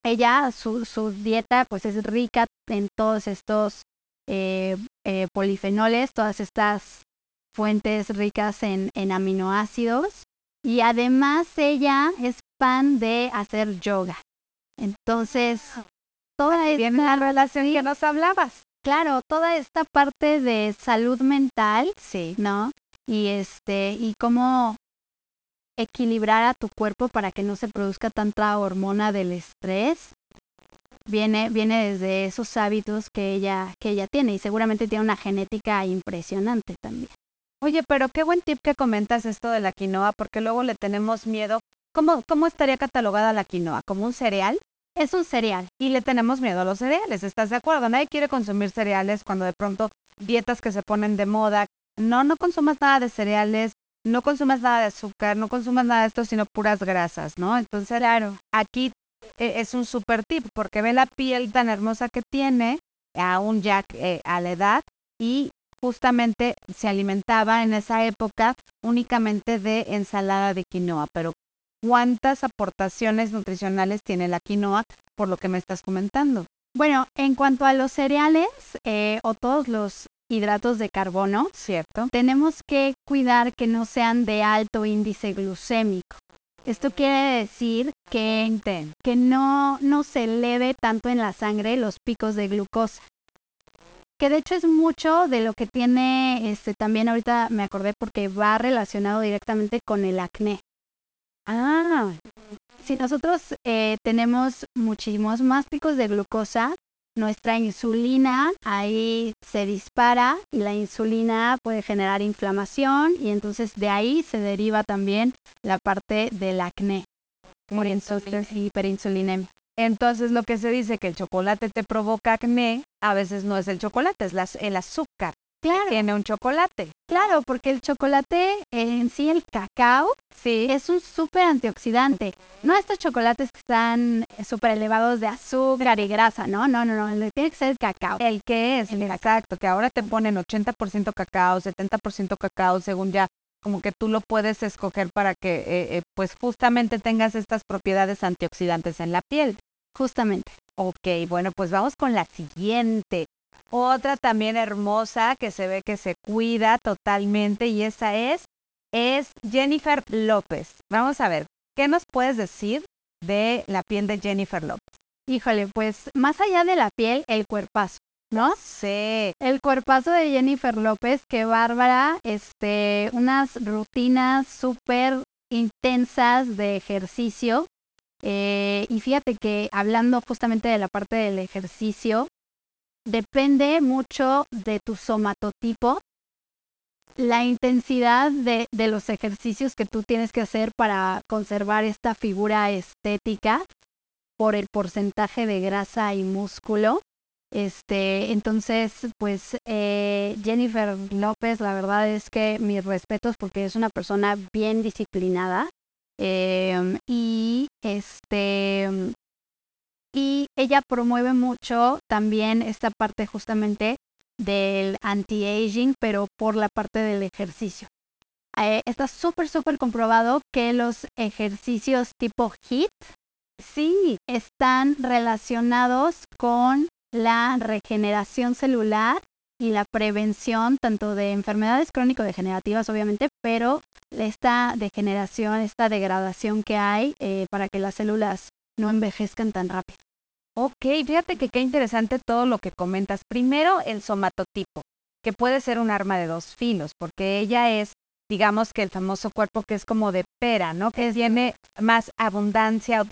ella, su, su, dieta pues es rica en todos estos eh, eh, polifenoles, todas estas fuentes ricas en, en aminoácidos. Y además ella es fan de hacer yoga. Entonces, toda esta relación que nos hablabas. Claro, toda esta parte de salud mental, sí, ¿no? Y este, y cómo equilibrar a tu cuerpo para que no se produzca tanta hormona del estrés. Viene, viene desde esos hábitos que ella, que ella tiene y seguramente tiene una genética impresionante también. Oye, pero qué buen tip que comentas esto de la quinoa, porque luego le tenemos miedo. ¿Cómo, cómo estaría catalogada la quinoa? ¿Como un cereal? Es un cereal. Y le tenemos miedo a los cereales, ¿estás de acuerdo? Nadie quiere consumir cereales cuando de pronto dietas que se ponen de moda. No, no consumas nada de cereales, no consumas nada de azúcar, no consumas nada de esto, sino puras grasas, ¿no? Entonces, claro, aquí e, es un super tip porque ve la piel tan hermosa que tiene, aún ya eh, a la edad, y justamente se alimentaba en esa época únicamente de ensalada de quinoa, pero ¿cuántas aportaciones nutricionales tiene la quinoa por lo que me estás comentando? Bueno, en cuanto a los cereales eh, o todos los hidratos de carbono, cierto, tenemos que cuidar que no sean de alto índice glucémico. Esto quiere decir que, que no, no se eleve tanto en la sangre los picos de glucosa que de hecho es mucho de lo que tiene, este, también ahorita me acordé porque va relacionado directamente con el acné. Ah, si nosotros eh, tenemos muchísimos más picos de glucosa, nuestra insulina ahí se dispara y la insulina puede generar inflamación y entonces de ahí se deriva también la parte del acné. Hiperinsulinemia. Entonces lo que se dice que el chocolate te provoca acné, a veces no es el chocolate, es el azúcar. Claro. Tiene un chocolate. Claro, porque el chocolate en sí, el cacao, sí. es un súper antioxidante. No estos chocolates que están súper elevados de azúcar y grasa, no, no, no, no, tiene que ser el cacao. El que es, exacto, que ahora te ponen 80% cacao, 70% cacao, según ya como que tú lo puedes escoger para que eh, eh, pues justamente tengas estas propiedades antioxidantes en la piel. Justamente. Ok, bueno, pues vamos con la siguiente. Otra también hermosa que se ve que se cuida totalmente y esa es, es Jennifer López. Vamos a ver, ¿qué nos puedes decir de la piel de Jennifer López? Híjole, pues más allá de la piel, el cuerpazo. ¿no? Sí. El cuerpazo de Jennifer López, que bárbara, este, unas rutinas súper intensas de ejercicio. Eh, y fíjate que hablando justamente de la parte del ejercicio, depende mucho de tu somatotipo, la intensidad de, los ejercicios que tú tienes que hacer para conservar esta figura estética por el porcentaje de grasa y músculo. Este, entonces, pues eh, Jennifer López, la verdad es que mis respetos porque es una persona bien disciplinada em, y este y ella promueve mucho también esta parte justamente del anti-aging, pero por la parte del ejercicio. Eh, está súper, súper comprobado que los ejercicios tipo HIT, sí, están relacionados con la regeneración celular y la prevención tanto de enfermedades crónico-degenerativas, obviamente, pero esta degeneración, esta degradación que hay eh, para que las células no envejezcan tan rápido. Ok, fíjate que qué interesante todo lo que comentas. Primero, el somatotipo, que puede ser un arma de dos filos, porque ella es, digamos que el famoso cuerpo que es como de pera, ¿no? Que tiene más abundancia o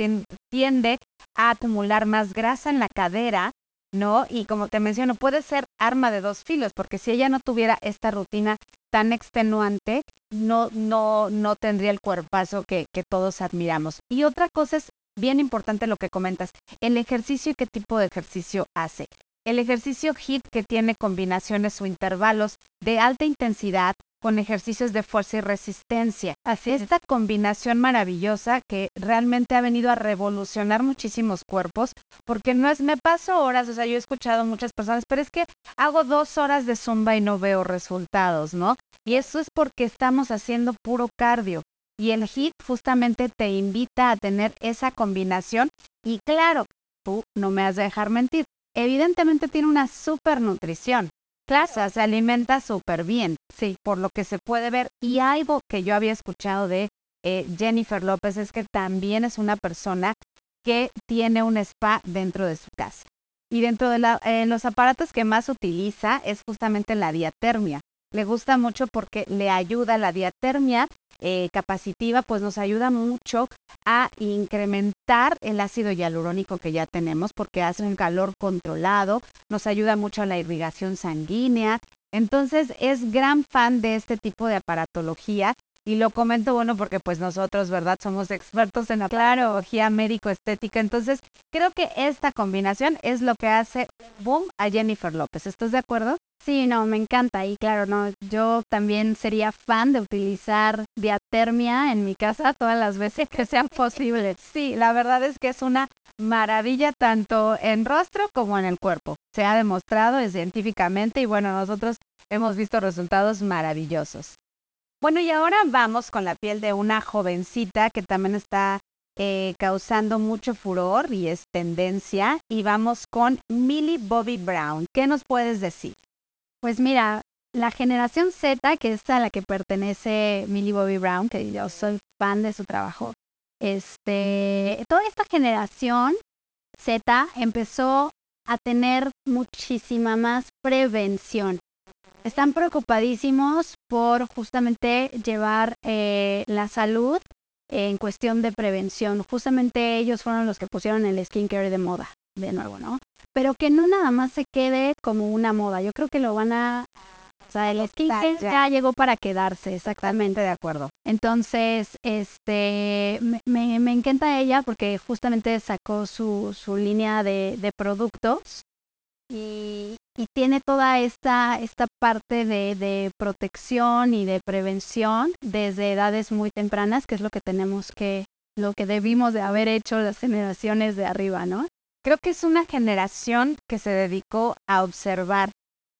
tiende a acumular más grasa en la cadera ¿no? Y como te menciono, puede ser arma de dos filos, porque si ella no tuviera esta rutina tan extenuante, no, no, no tendría el cuerpazo que, que todos admiramos. Y otra cosa es bien importante lo que comentas, el ejercicio y qué tipo de ejercicio hace. El ejercicio HIT que tiene combinaciones o intervalos de alta intensidad con ejercicios de fuerza y resistencia. Así Esta combinación maravillosa que realmente ha venido a revolucionar muchísimos cuerpos, porque no es, me paso horas, o sea, yo he escuchado muchas personas, pero es que hago dos horas de zumba y no veo resultados, ¿no? Y eso es porque estamos haciendo puro cardio. Y el HIT justamente te invita a tener esa combinación. Y claro, tú no me has de dejar mentir. Evidentemente tiene una super nutrición. Claro, se alimenta súper bien, sí, por lo que se puede ver. Y algo que yo había escuchado de eh, Jennifer López es que también es una persona que tiene un spa dentro de su casa. Y dentro de la, eh, los aparatos que más utiliza es justamente la diatermia. Le gusta mucho porque le ayuda la diatermia eh, capacitiva, pues nos ayuda mucho a incrementar el ácido hialurónico que ya tenemos porque hace un calor controlado, nos ayuda mucho a la irrigación sanguínea. Entonces es gran fan de este tipo de aparatología y lo comento, bueno, porque pues nosotros, ¿verdad? Somos expertos en la clarología médico-estética. Entonces, creo que esta combinación es lo que hace boom a Jennifer López. ¿Estás de acuerdo? Sí, no, me encanta. Y claro, no, yo también sería fan de utilizar diatermia en mi casa todas las veces que sean posibles. Sí, la verdad es que es una maravilla tanto en rostro como en el cuerpo. Se ha demostrado científicamente y bueno, nosotros hemos visto resultados maravillosos. Bueno, y ahora vamos con la piel de una jovencita que también está eh, causando mucho furor y es tendencia. Y vamos con Millie Bobby Brown. ¿Qué nos puedes decir? Pues mira, la generación Z, que es a la que pertenece Millie Bobby Brown, que yo soy fan de su trabajo, este, toda esta generación Z empezó a tener muchísima más prevención están preocupadísimos por justamente llevar eh, la salud en cuestión de prevención. Justamente ellos fueron los que pusieron el skincare de moda, de nuevo, ¿no? Pero que no nada más se quede como una moda. Yo creo que lo van a... O sea, el skincare ya, llegó para quedarse, exactamente de acuerdo. Entonces, este, me, me, encanta ella porque justamente sacó su, su línea de, de productos y, y tiene toda esta, esta parte de, de, protección y de prevención desde edades muy tempranas, que es lo que tenemos que, lo que debimos de haber hecho las generaciones de arriba, ¿no? Creo que es una generación que se dedicó a observar,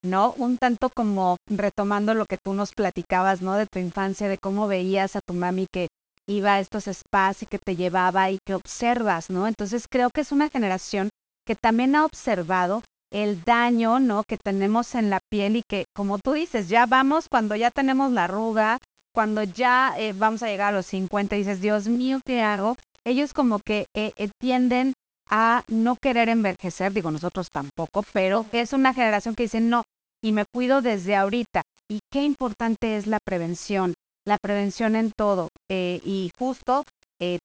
¿no? Un tanto como retomando lo que tú nos platicabas, ¿no? De tu infancia, de cómo veías a tu mami que iba a estos spas y que te llevaba y que observas, ¿no? Entonces creo que es una generación que también ha observado el daño, ¿no? Que tenemos en la piel y que, como tú dices, ya vamos cuando ya tenemos la arruga, cuando ya eh, vamos a llegar a los 50 y dices, Dios mío, ¿qué hago? Ellos como que eh, eh, tienden a no querer envejecer, digo nosotros tampoco, pero es una generación que dice, no, y me cuido desde ahorita. Y qué importante es la prevención, la prevención en todo. y justo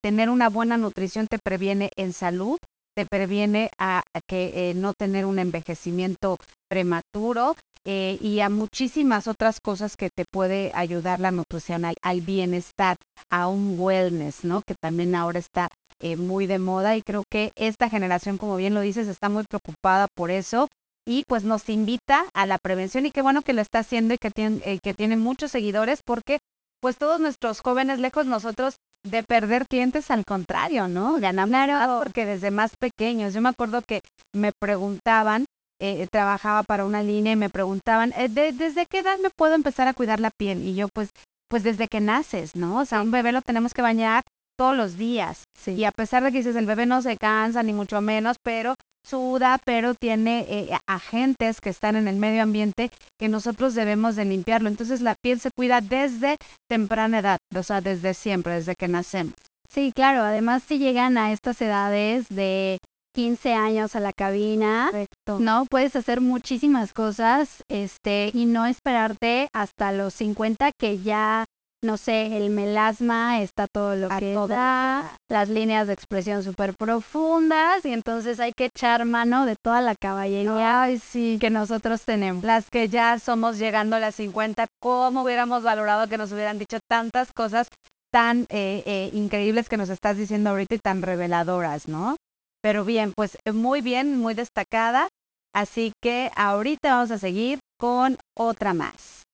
tener una buena nutrición te previene en salud, te previene a, que eh, no tener un envejecimiento prematuro eh, y a muchísimas otras cosas que te puede ayudar la nutrición al, bienestar, a un wellness, ¿no? Que también ahora está eh, muy de moda y creo que esta generación, como bien lo dices, está muy preocupada por eso y pues nos invita a la prevención y qué bueno que lo está haciendo y que tiene, que tiene muchos seguidores porque pues todos nuestros jóvenes lejos nosotros de perder clientes, al contrario, ¿no? Ganamos porque desde más pequeños, yo me acuerdo que me preguntaban, eh, trabajaba para una línea y me preguntaban, eh, ¿desde qué edad me puedo empezar a cuidar la piel? Y yo, pues, pues desde que naces, ¿no? O sea, un bebé lo tenemos que bañar todos los días. Y a pesar de que dices, el bebé no se cansa, ni mucho menos, pero suda, pero tiene eh, agentes que están en el medio ambiente que nosotros debemos de limpiarlo. Entonces la piel se cuida desde temprana edad, o sea, desde siempre, desde que nacemos. Sí, claro, además si llegan a estas edades de 15 años a la cabina, ¿no? Puedes hacer muchísimas cosas, este, y no esperarte hasta los 50 que ya no sé, el melasma está todo lo que da, las líneas de expresión súper profundas y entonces hay que echar mano de toda la caballería que nosotros tenemos. Las que ya somos llegando a las 50, ¿cómo hubiéramos valorado que nos hubieran dicho tantas cosas tan eh, eh, increíbles que nos estás diciendo ahorita y tan reveladoras, ¿no? Pero bien, pues muy bien, muy destacada. Así que ahorita vamos a seguir con otra más.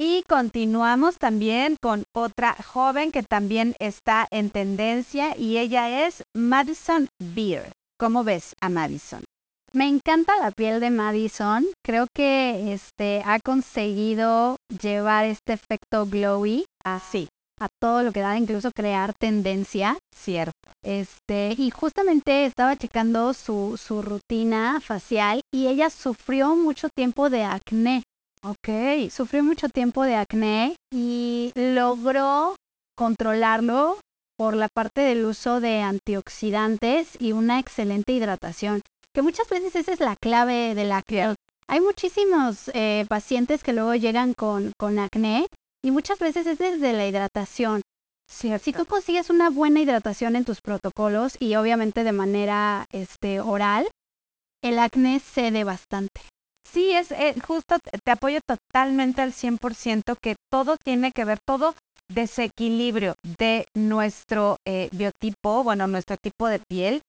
Y continuamos también con otra joven que también está en tendencia y ella es Madison Beer. ¿Cómo ves a Madison? Me encanta la piel de Madison. Creo que este ha conseguido llevar este efecto glowy así a todo lo que da, incluso crear tendencia. Cierto. Este, y justamente estaba checando su, su rutina facial y ella sufrió mucho tiempo de acné. Ok. Sufrió mucho tiempo de acné y logró controlarlo por la parte del uso de antioxidantes y una excelente hidratación que muchas veces esa es la clave de la acné. Hay muchísimos eh, pacientes que luego llegan con, con acné y muchas veces es desde la hidratación. Si tú consigues una buena hidratación en tus protocolos y obviamente de manera este, oral, el acné cede bastante. Sí, es eh, justo, te apoyo totalmente al 100% que todo tiene que ver, todo desequilibrio de nuestro eh, biotipo, bueno, nuestro tipo de piel,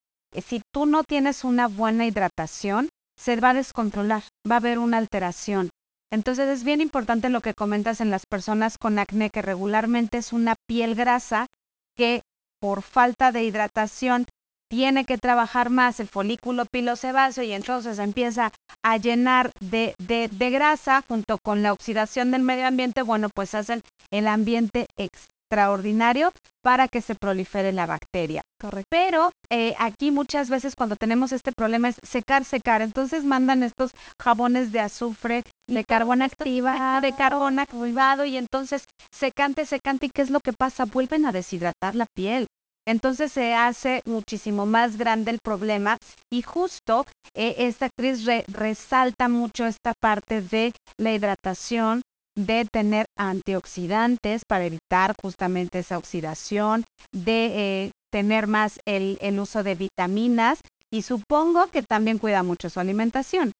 si tú no tienes una buena hidratación, se va a descontrolar, va a haber una alteración. Entonces es bien importante lo que comentas en las personas con acné, que regularmente es una piel grasa que por falta de hidratación tiene que trabajar más el folículo pilosebáceo y entonces empieza a llenar de, de, de, grasa junto con la oxidación del medio ambiente, bueno, pues hacen el ambiente extraordinario para que se prolifere la bacteria. Correcto. Pero eh, aquí muchas veces cuando tenemos este problema es secar, secar. Entonces mandan estos jabones de azufre, de carbón activado, de carbón activado y entonces secante, secante. ¿Y qué es lo que pasa? Vuelven a deshidratar la piel. Entonces se hace muchísimo más grande el problema y justo eh, esta actriz resalta mucho esta parte de la hidratación, de tener antioxidantes para evitar justamente esa oxidación, de eh, tener más el, uso de vitaminas y supongo que también cuida mucho su alimentación.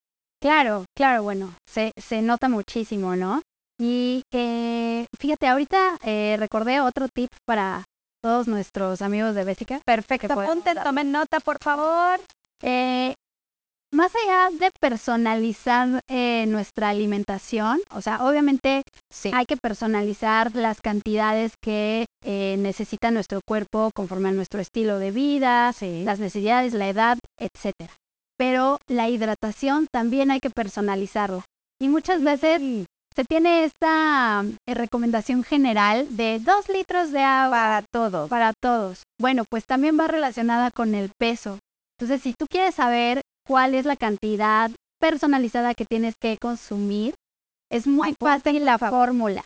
Claro, claro, bueno, se, se nota muchísimo, ¿no? Y eh, fíjate, ahorita eh, recordé otro tip para todos nuestros amigos de Bésica. Perfecto, apunten, tomen nota, por favor. Eh, más allá de personalizar eh, nuestra alimentación, o sea, obviamente sí. hay que personalizar las cantidades que eh, necesita nuestro cuerpo conforme a nuestro estilo de vida, sí. las necesidades, la edad, etcétera. Pero la hidratación también hay que personalizarla. Y muchas veces. Se tiene esta eh, recomendación general de dos litros de agua para todos. Para todos. Bueno, pues también va relacionada con el peso. Entonces, si tú quieres saber cuál es la cantidad personalizada que tienes que consumir, es muy fácil la fórmula.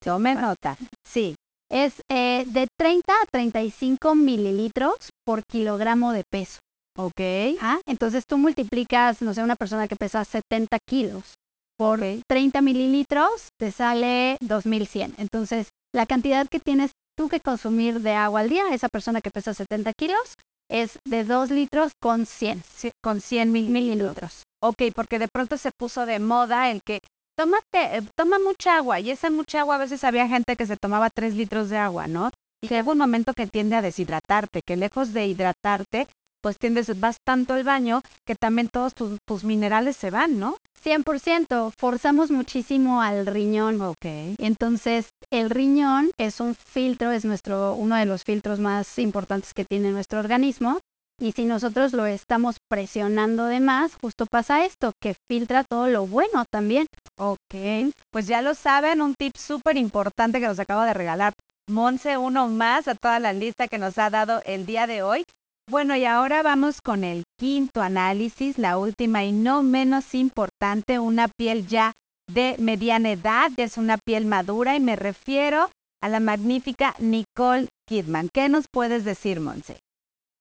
Tome nota. Sí. Es eh, de 30 a 35 mililitros por kilogramo de peso. Ok. Ah, entonces tú multiplicas, no sé, una persona que pesa 70 kilos por okay. 30 mililitros, te sale 2100. Entonces, la cantidad que tienes tú que consumir de agua al día, esa persona que pesa 70 kilos, es de 2 litros con 100. Sí, con 100 mil mililitros. Ok, porque de pronto se puso de moda el que tómate, eh, toma mucha agua y esa mucha agua a veces había gente que se tomaba 3 litros de agua, ¿no? Y que llega un momento que tiende a deshidratarte, que lejos de hidratarte, pues tiendes, vas tanto al baño que también todos tus, tus minerales se van, ¿no? 100%, forzamos muchísimo al riñón. Ok. Entonces, el riñón es un filtro, es nuestro, uno de los filtros más importantes que tiene nuestro organismo. Y si nosotros lo estamos presionando de más, justo pasa esto, que filtra todo lo bueno también. Ok, pues ya lo saben, un tip súper importante que nos acaba de regalar Monse, uno más a toda la lista que nos ha dado el día de hoy. Bueno, y ahora vamos con el quinto análisis, la última y no menos importante, una piel ya de mediana edad, es una piel madura y me refiero a la magnífica Nicole Kidman. ¿Qué nos puedes decir, Monse?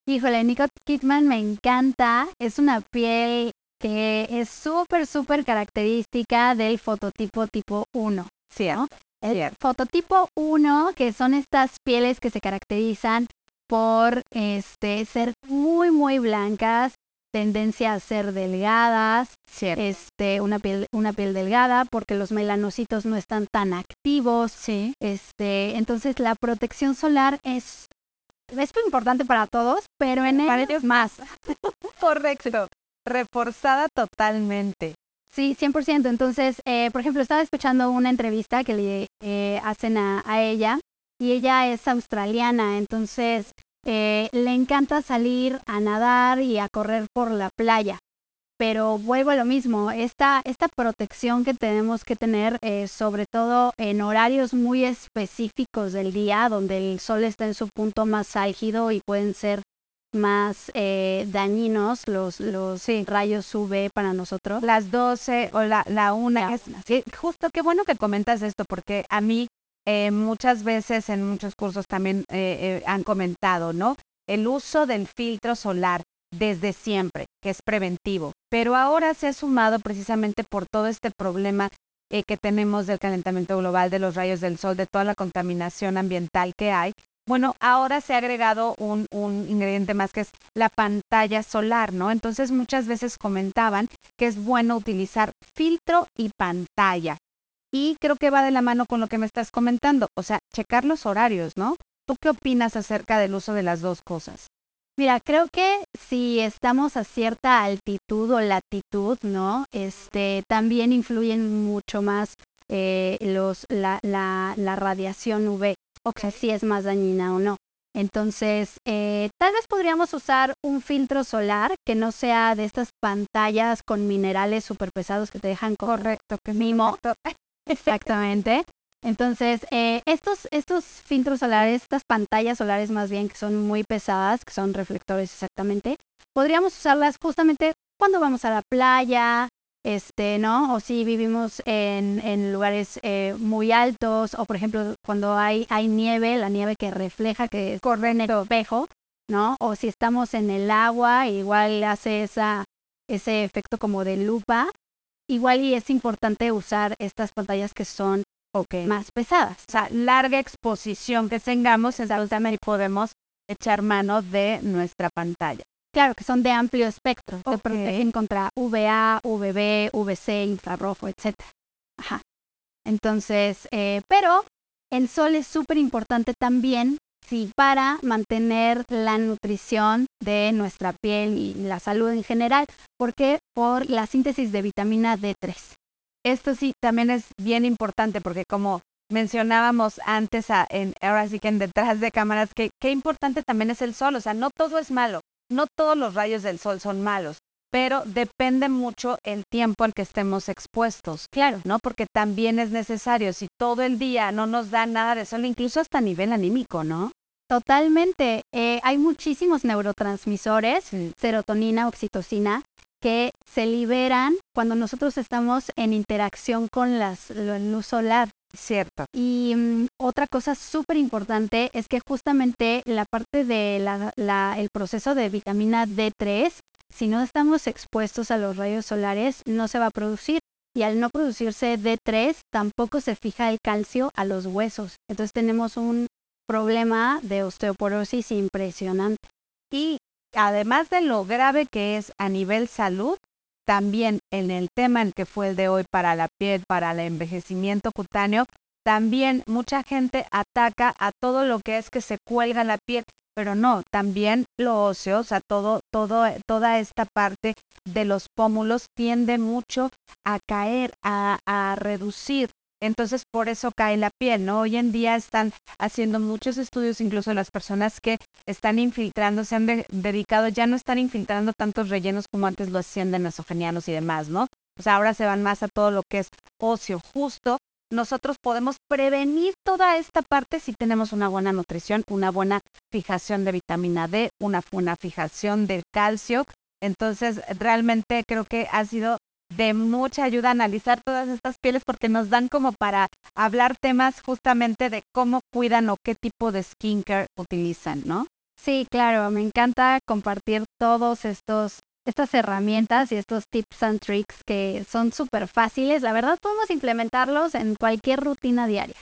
Híjole, Nicole Kidman me encanta, es una piel que es súper, súper característica del fototipo tipo 1. Sí, ¿no? El Cierto. fototipo 1, que son estas pieles que se caracterizan por este ser muy muy blancas, tendencia a ser delgadas, Cierto. este una piel una piel delgada porque los melanocitos no están tan activos, sí. este, entonces la protección solar es es muy importante para todos, pero en para ellos ellos más. Correcto. Reforzada totalmente. Sí, 100%. Entonces, eh, por ejemplo, estaba escuchando una entrevista que le eh, hacen a, a, ella y ella es australiana, entonces eh, le encanta salir a nadar y a correr por la playa. Pero vuelvo a lo mismo, esta, esta protección que tenemos que tener, eh, sobre todo en horarios muy específicos del día, donde el sol está en su punto más álgido y pueden ser más eh, dañinos los, los rayos UV para nosotros. Las 12 o la, la 1. justo qué bueno que comentas esto, porque a mí eh, muchas veces en muchos cursos también eh, han comentado, ¿no? El uso del filtro solar desde siempre, que es preventivo, pero ahora se ha sumado precisamente por todo este problema eh, que tenemos del calentamiento global, de los rayos del sol, de toda la contaminación ambiental que hay. Bueno, ahora se ha agregado un, un ingrediente más que es la pantalla solar, ¿no? Entonces muchas veces comentaban que es bueno utilizar filtro y pantalla. Y creo que va de la mano con lo que me estás comentando, o sea, checar los horarios, ¿no? ¿Tú qué opinas acerca del uso de las dos cosas? Mira, creo que si estamos a cierta altitud o latitud, ¿no? Este, también influyen mucho más eh, los, la, la, la, radiación UV, o sea, si es más dañina o no. Entonces, eh, tal vez podríamos usar un filtro solar que no sea de estas pantallas con minerales súper pesados que te dejan correcto, que mimo. Exactamente. Entonces, eh, estos, estos filtros solares, estas pantallas solares más bien que son muy pesadas, que son reflectores exactamente, podríamos usarlas justamente cuando vamos a la playa, este, ¿no? O si vivimos en, lugares eh, muy altos, o por ejemplo, cuando hay, hay nieve, la nieve que refleja, que corre en el espejo, ¿no? O si estamos en el agua, igual hace esa, ese efecto como de lupa. Igual y es importante usar estas pantallas que son okay. más pesadas. O sea, larga exposición que tengamos, entonces también podemos echar mano de nuestra pantalla. Claro, que son de amplio espectro, okay. te protegen contra UVA, UVB, UVC, infrarrojo, etc. Ajá. Entonces, eh, pero el sol es súper importante también sí, para mantener la nutrición de nuestra piel y la salud en general, porque por la síntesis de vitamina D3 esto sí también es bien importante porque como mencionábamos antes, en, ahora sí que en detrás de cámaras, que qué importante también es el sol. O sea, no todo es malo, no todos los rayos del sol son malos, pero depende mucho el tiempo al que estemos expuestos. Claro. ¿No? Porque también es necesario, si todo el día no nos da nada de sol, incluso hasta a nivel anímico, ¿no? Totalmente. Eh, hay muchísimos neurotransmisores, sí. serotonina, oxitocina, que se liberan cuando nosotros estamos en interacción con las, la luz solar. Cierto. Y um, otra cosa súper importante es que justamente la parte de la, la, el proceso de vitamina D3, si no estamos expuestos a los rayos solares, no se va a producir. Y al no producirse D3, tampoco se fija el calcio a los huesos. Entonces tenemos un problema de osteoporosis impresionante. Y además de lo grave que es a nivel salud, también en el tema en que fue el de hoy para la piel, para el envejecimiento cutáneo, también mucha gente ataca a todo lo que es que se cuelga la piel, pero no, también lo óseo, o sea, todo, todo, toda esta parte de los pómulos tiende mucho a caer, a, a reducir entonces, por eso cae la piel, ¿no? Hoy en día están haciendo muchos estudios, incluso las personas que están infiltrando, se han de dedicado, ya no están infiltrando tantos rellenos como antes lo hacían de nasogenianos y demás, ¿no? O sea, ahora se van más a todo lo que es óseo justo. Nosotros podemos prevenir toda esta parte si tenemos una buena nutrición, una buena fijación de vitamina D, una buena fijación de calcio. Entonces, realmente creo que ha sido de mucha ayuda analizar todas estas pieles porque nos dan como para hablar temas justamente de cómo cuidan o qué tipo de skincare utilizan, ¿no? Sí, claro, me encanta compartir todos estos estas herramientas y estos tips and tricks que son súper fáciles. La verdad podemos implementarlos en cualquier rutina diaria.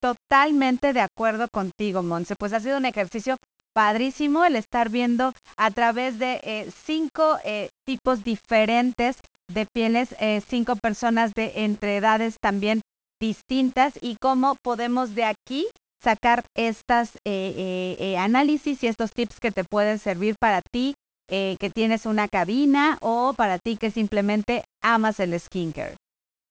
Totalmente de acuerdo contigo, Monse. Pues ha sido un ejercicio padrísimo el estar viendo a través de eh, cinco eh, tipos diferentes de pieles, eh, cinco personas de entre edades también distintas y cómo podemos de aquí sacar estas análisis y estos tips que te pueden servir para ti eh, que tienes una cabina o para ti que simplemente amas el skincare.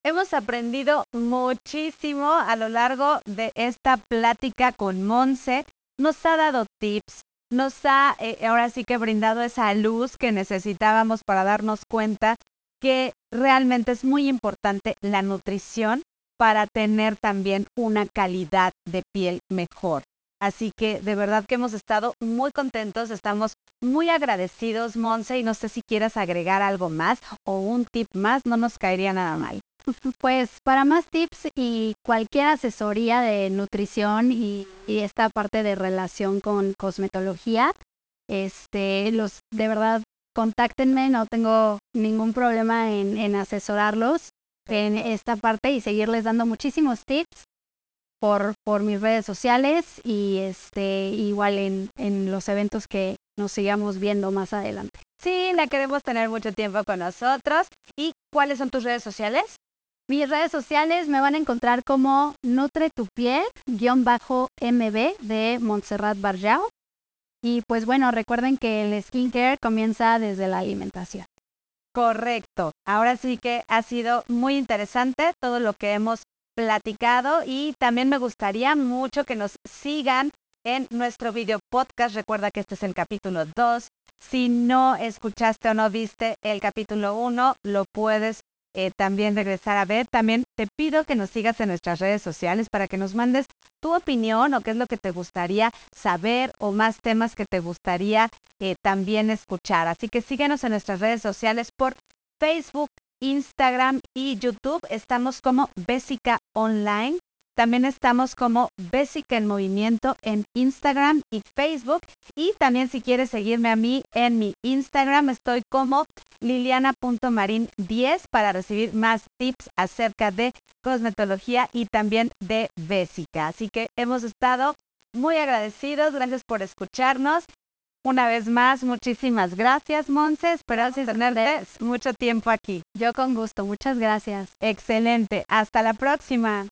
Hemos aprendido muchísimo a lo largo de esta plática con Monse. Nos ha dado tips, nos ha eh, ahora sí que brindado esa luz que necesitábamos para darnos cuenta que realmente es muy importante la nutrición para tener también una calidad de piel mejor. Así que de verdad que hemos estado muy contentos, estamos muy agradecidos, Monse, y no sé si quieras agregar algo más o un tip más, no nos caería nada mal. Pues para más tips y cualquier asesoría de nutrición y, esta parte de relación con cosmetología, este, los de verdad contáctenme, no tengo ningún problema en, en asesorarlos en esta parte y seguirles dando muchísimos tips por, por mis redes sociales y este igual en, en los eventos que nos sigamos viendo más adelante. Sí, la queremos tener mucho tiempo con nosotros. ¿Y cuáles son tus redes sociales? Mis redes sociales me van a encontrar como Nutre tu piel, guion bajo MB de Montserrat Barjao. Y pues bueno, recuerden que el skincare comienza desde la alimentación. Correcto. Ahora sí que ha sido muy interesante todo lo que hemos platicado y también me gustaría mucho que nos sigan en nuestro video podcast. Recuerda que este es el capítulo 2. Si no escuchaste o no viste el capítulo 1, lo puedes eh, también regresar a ver. También te pido que nos sigas en nuestras redes sociales para que nos mandes tu opinión o qué es lo que te gustaría saber o más temas que te gustaría eh, también escuchar. Así que síguenos en nuestras redes sociales por Facebook, Instagram y YouTube. Estamos como Bessica Online. También estamos como Bessica en Movimiento en Instagram y Facebook. Y también si quieres seguirme a mí en mi Instagram, estoy como liliana.marin10 para recibir más tips acerca de cosmetología y también de Bessica. Así que hemos estado muy agradecidos. Gracias por escucharnos. Una vez más, muchísimas gracias, Monse. Esperamos tenerte mucho tiempo aquí. Yo con gusto. Muchas gracias. Excelente. Hasta la próxima.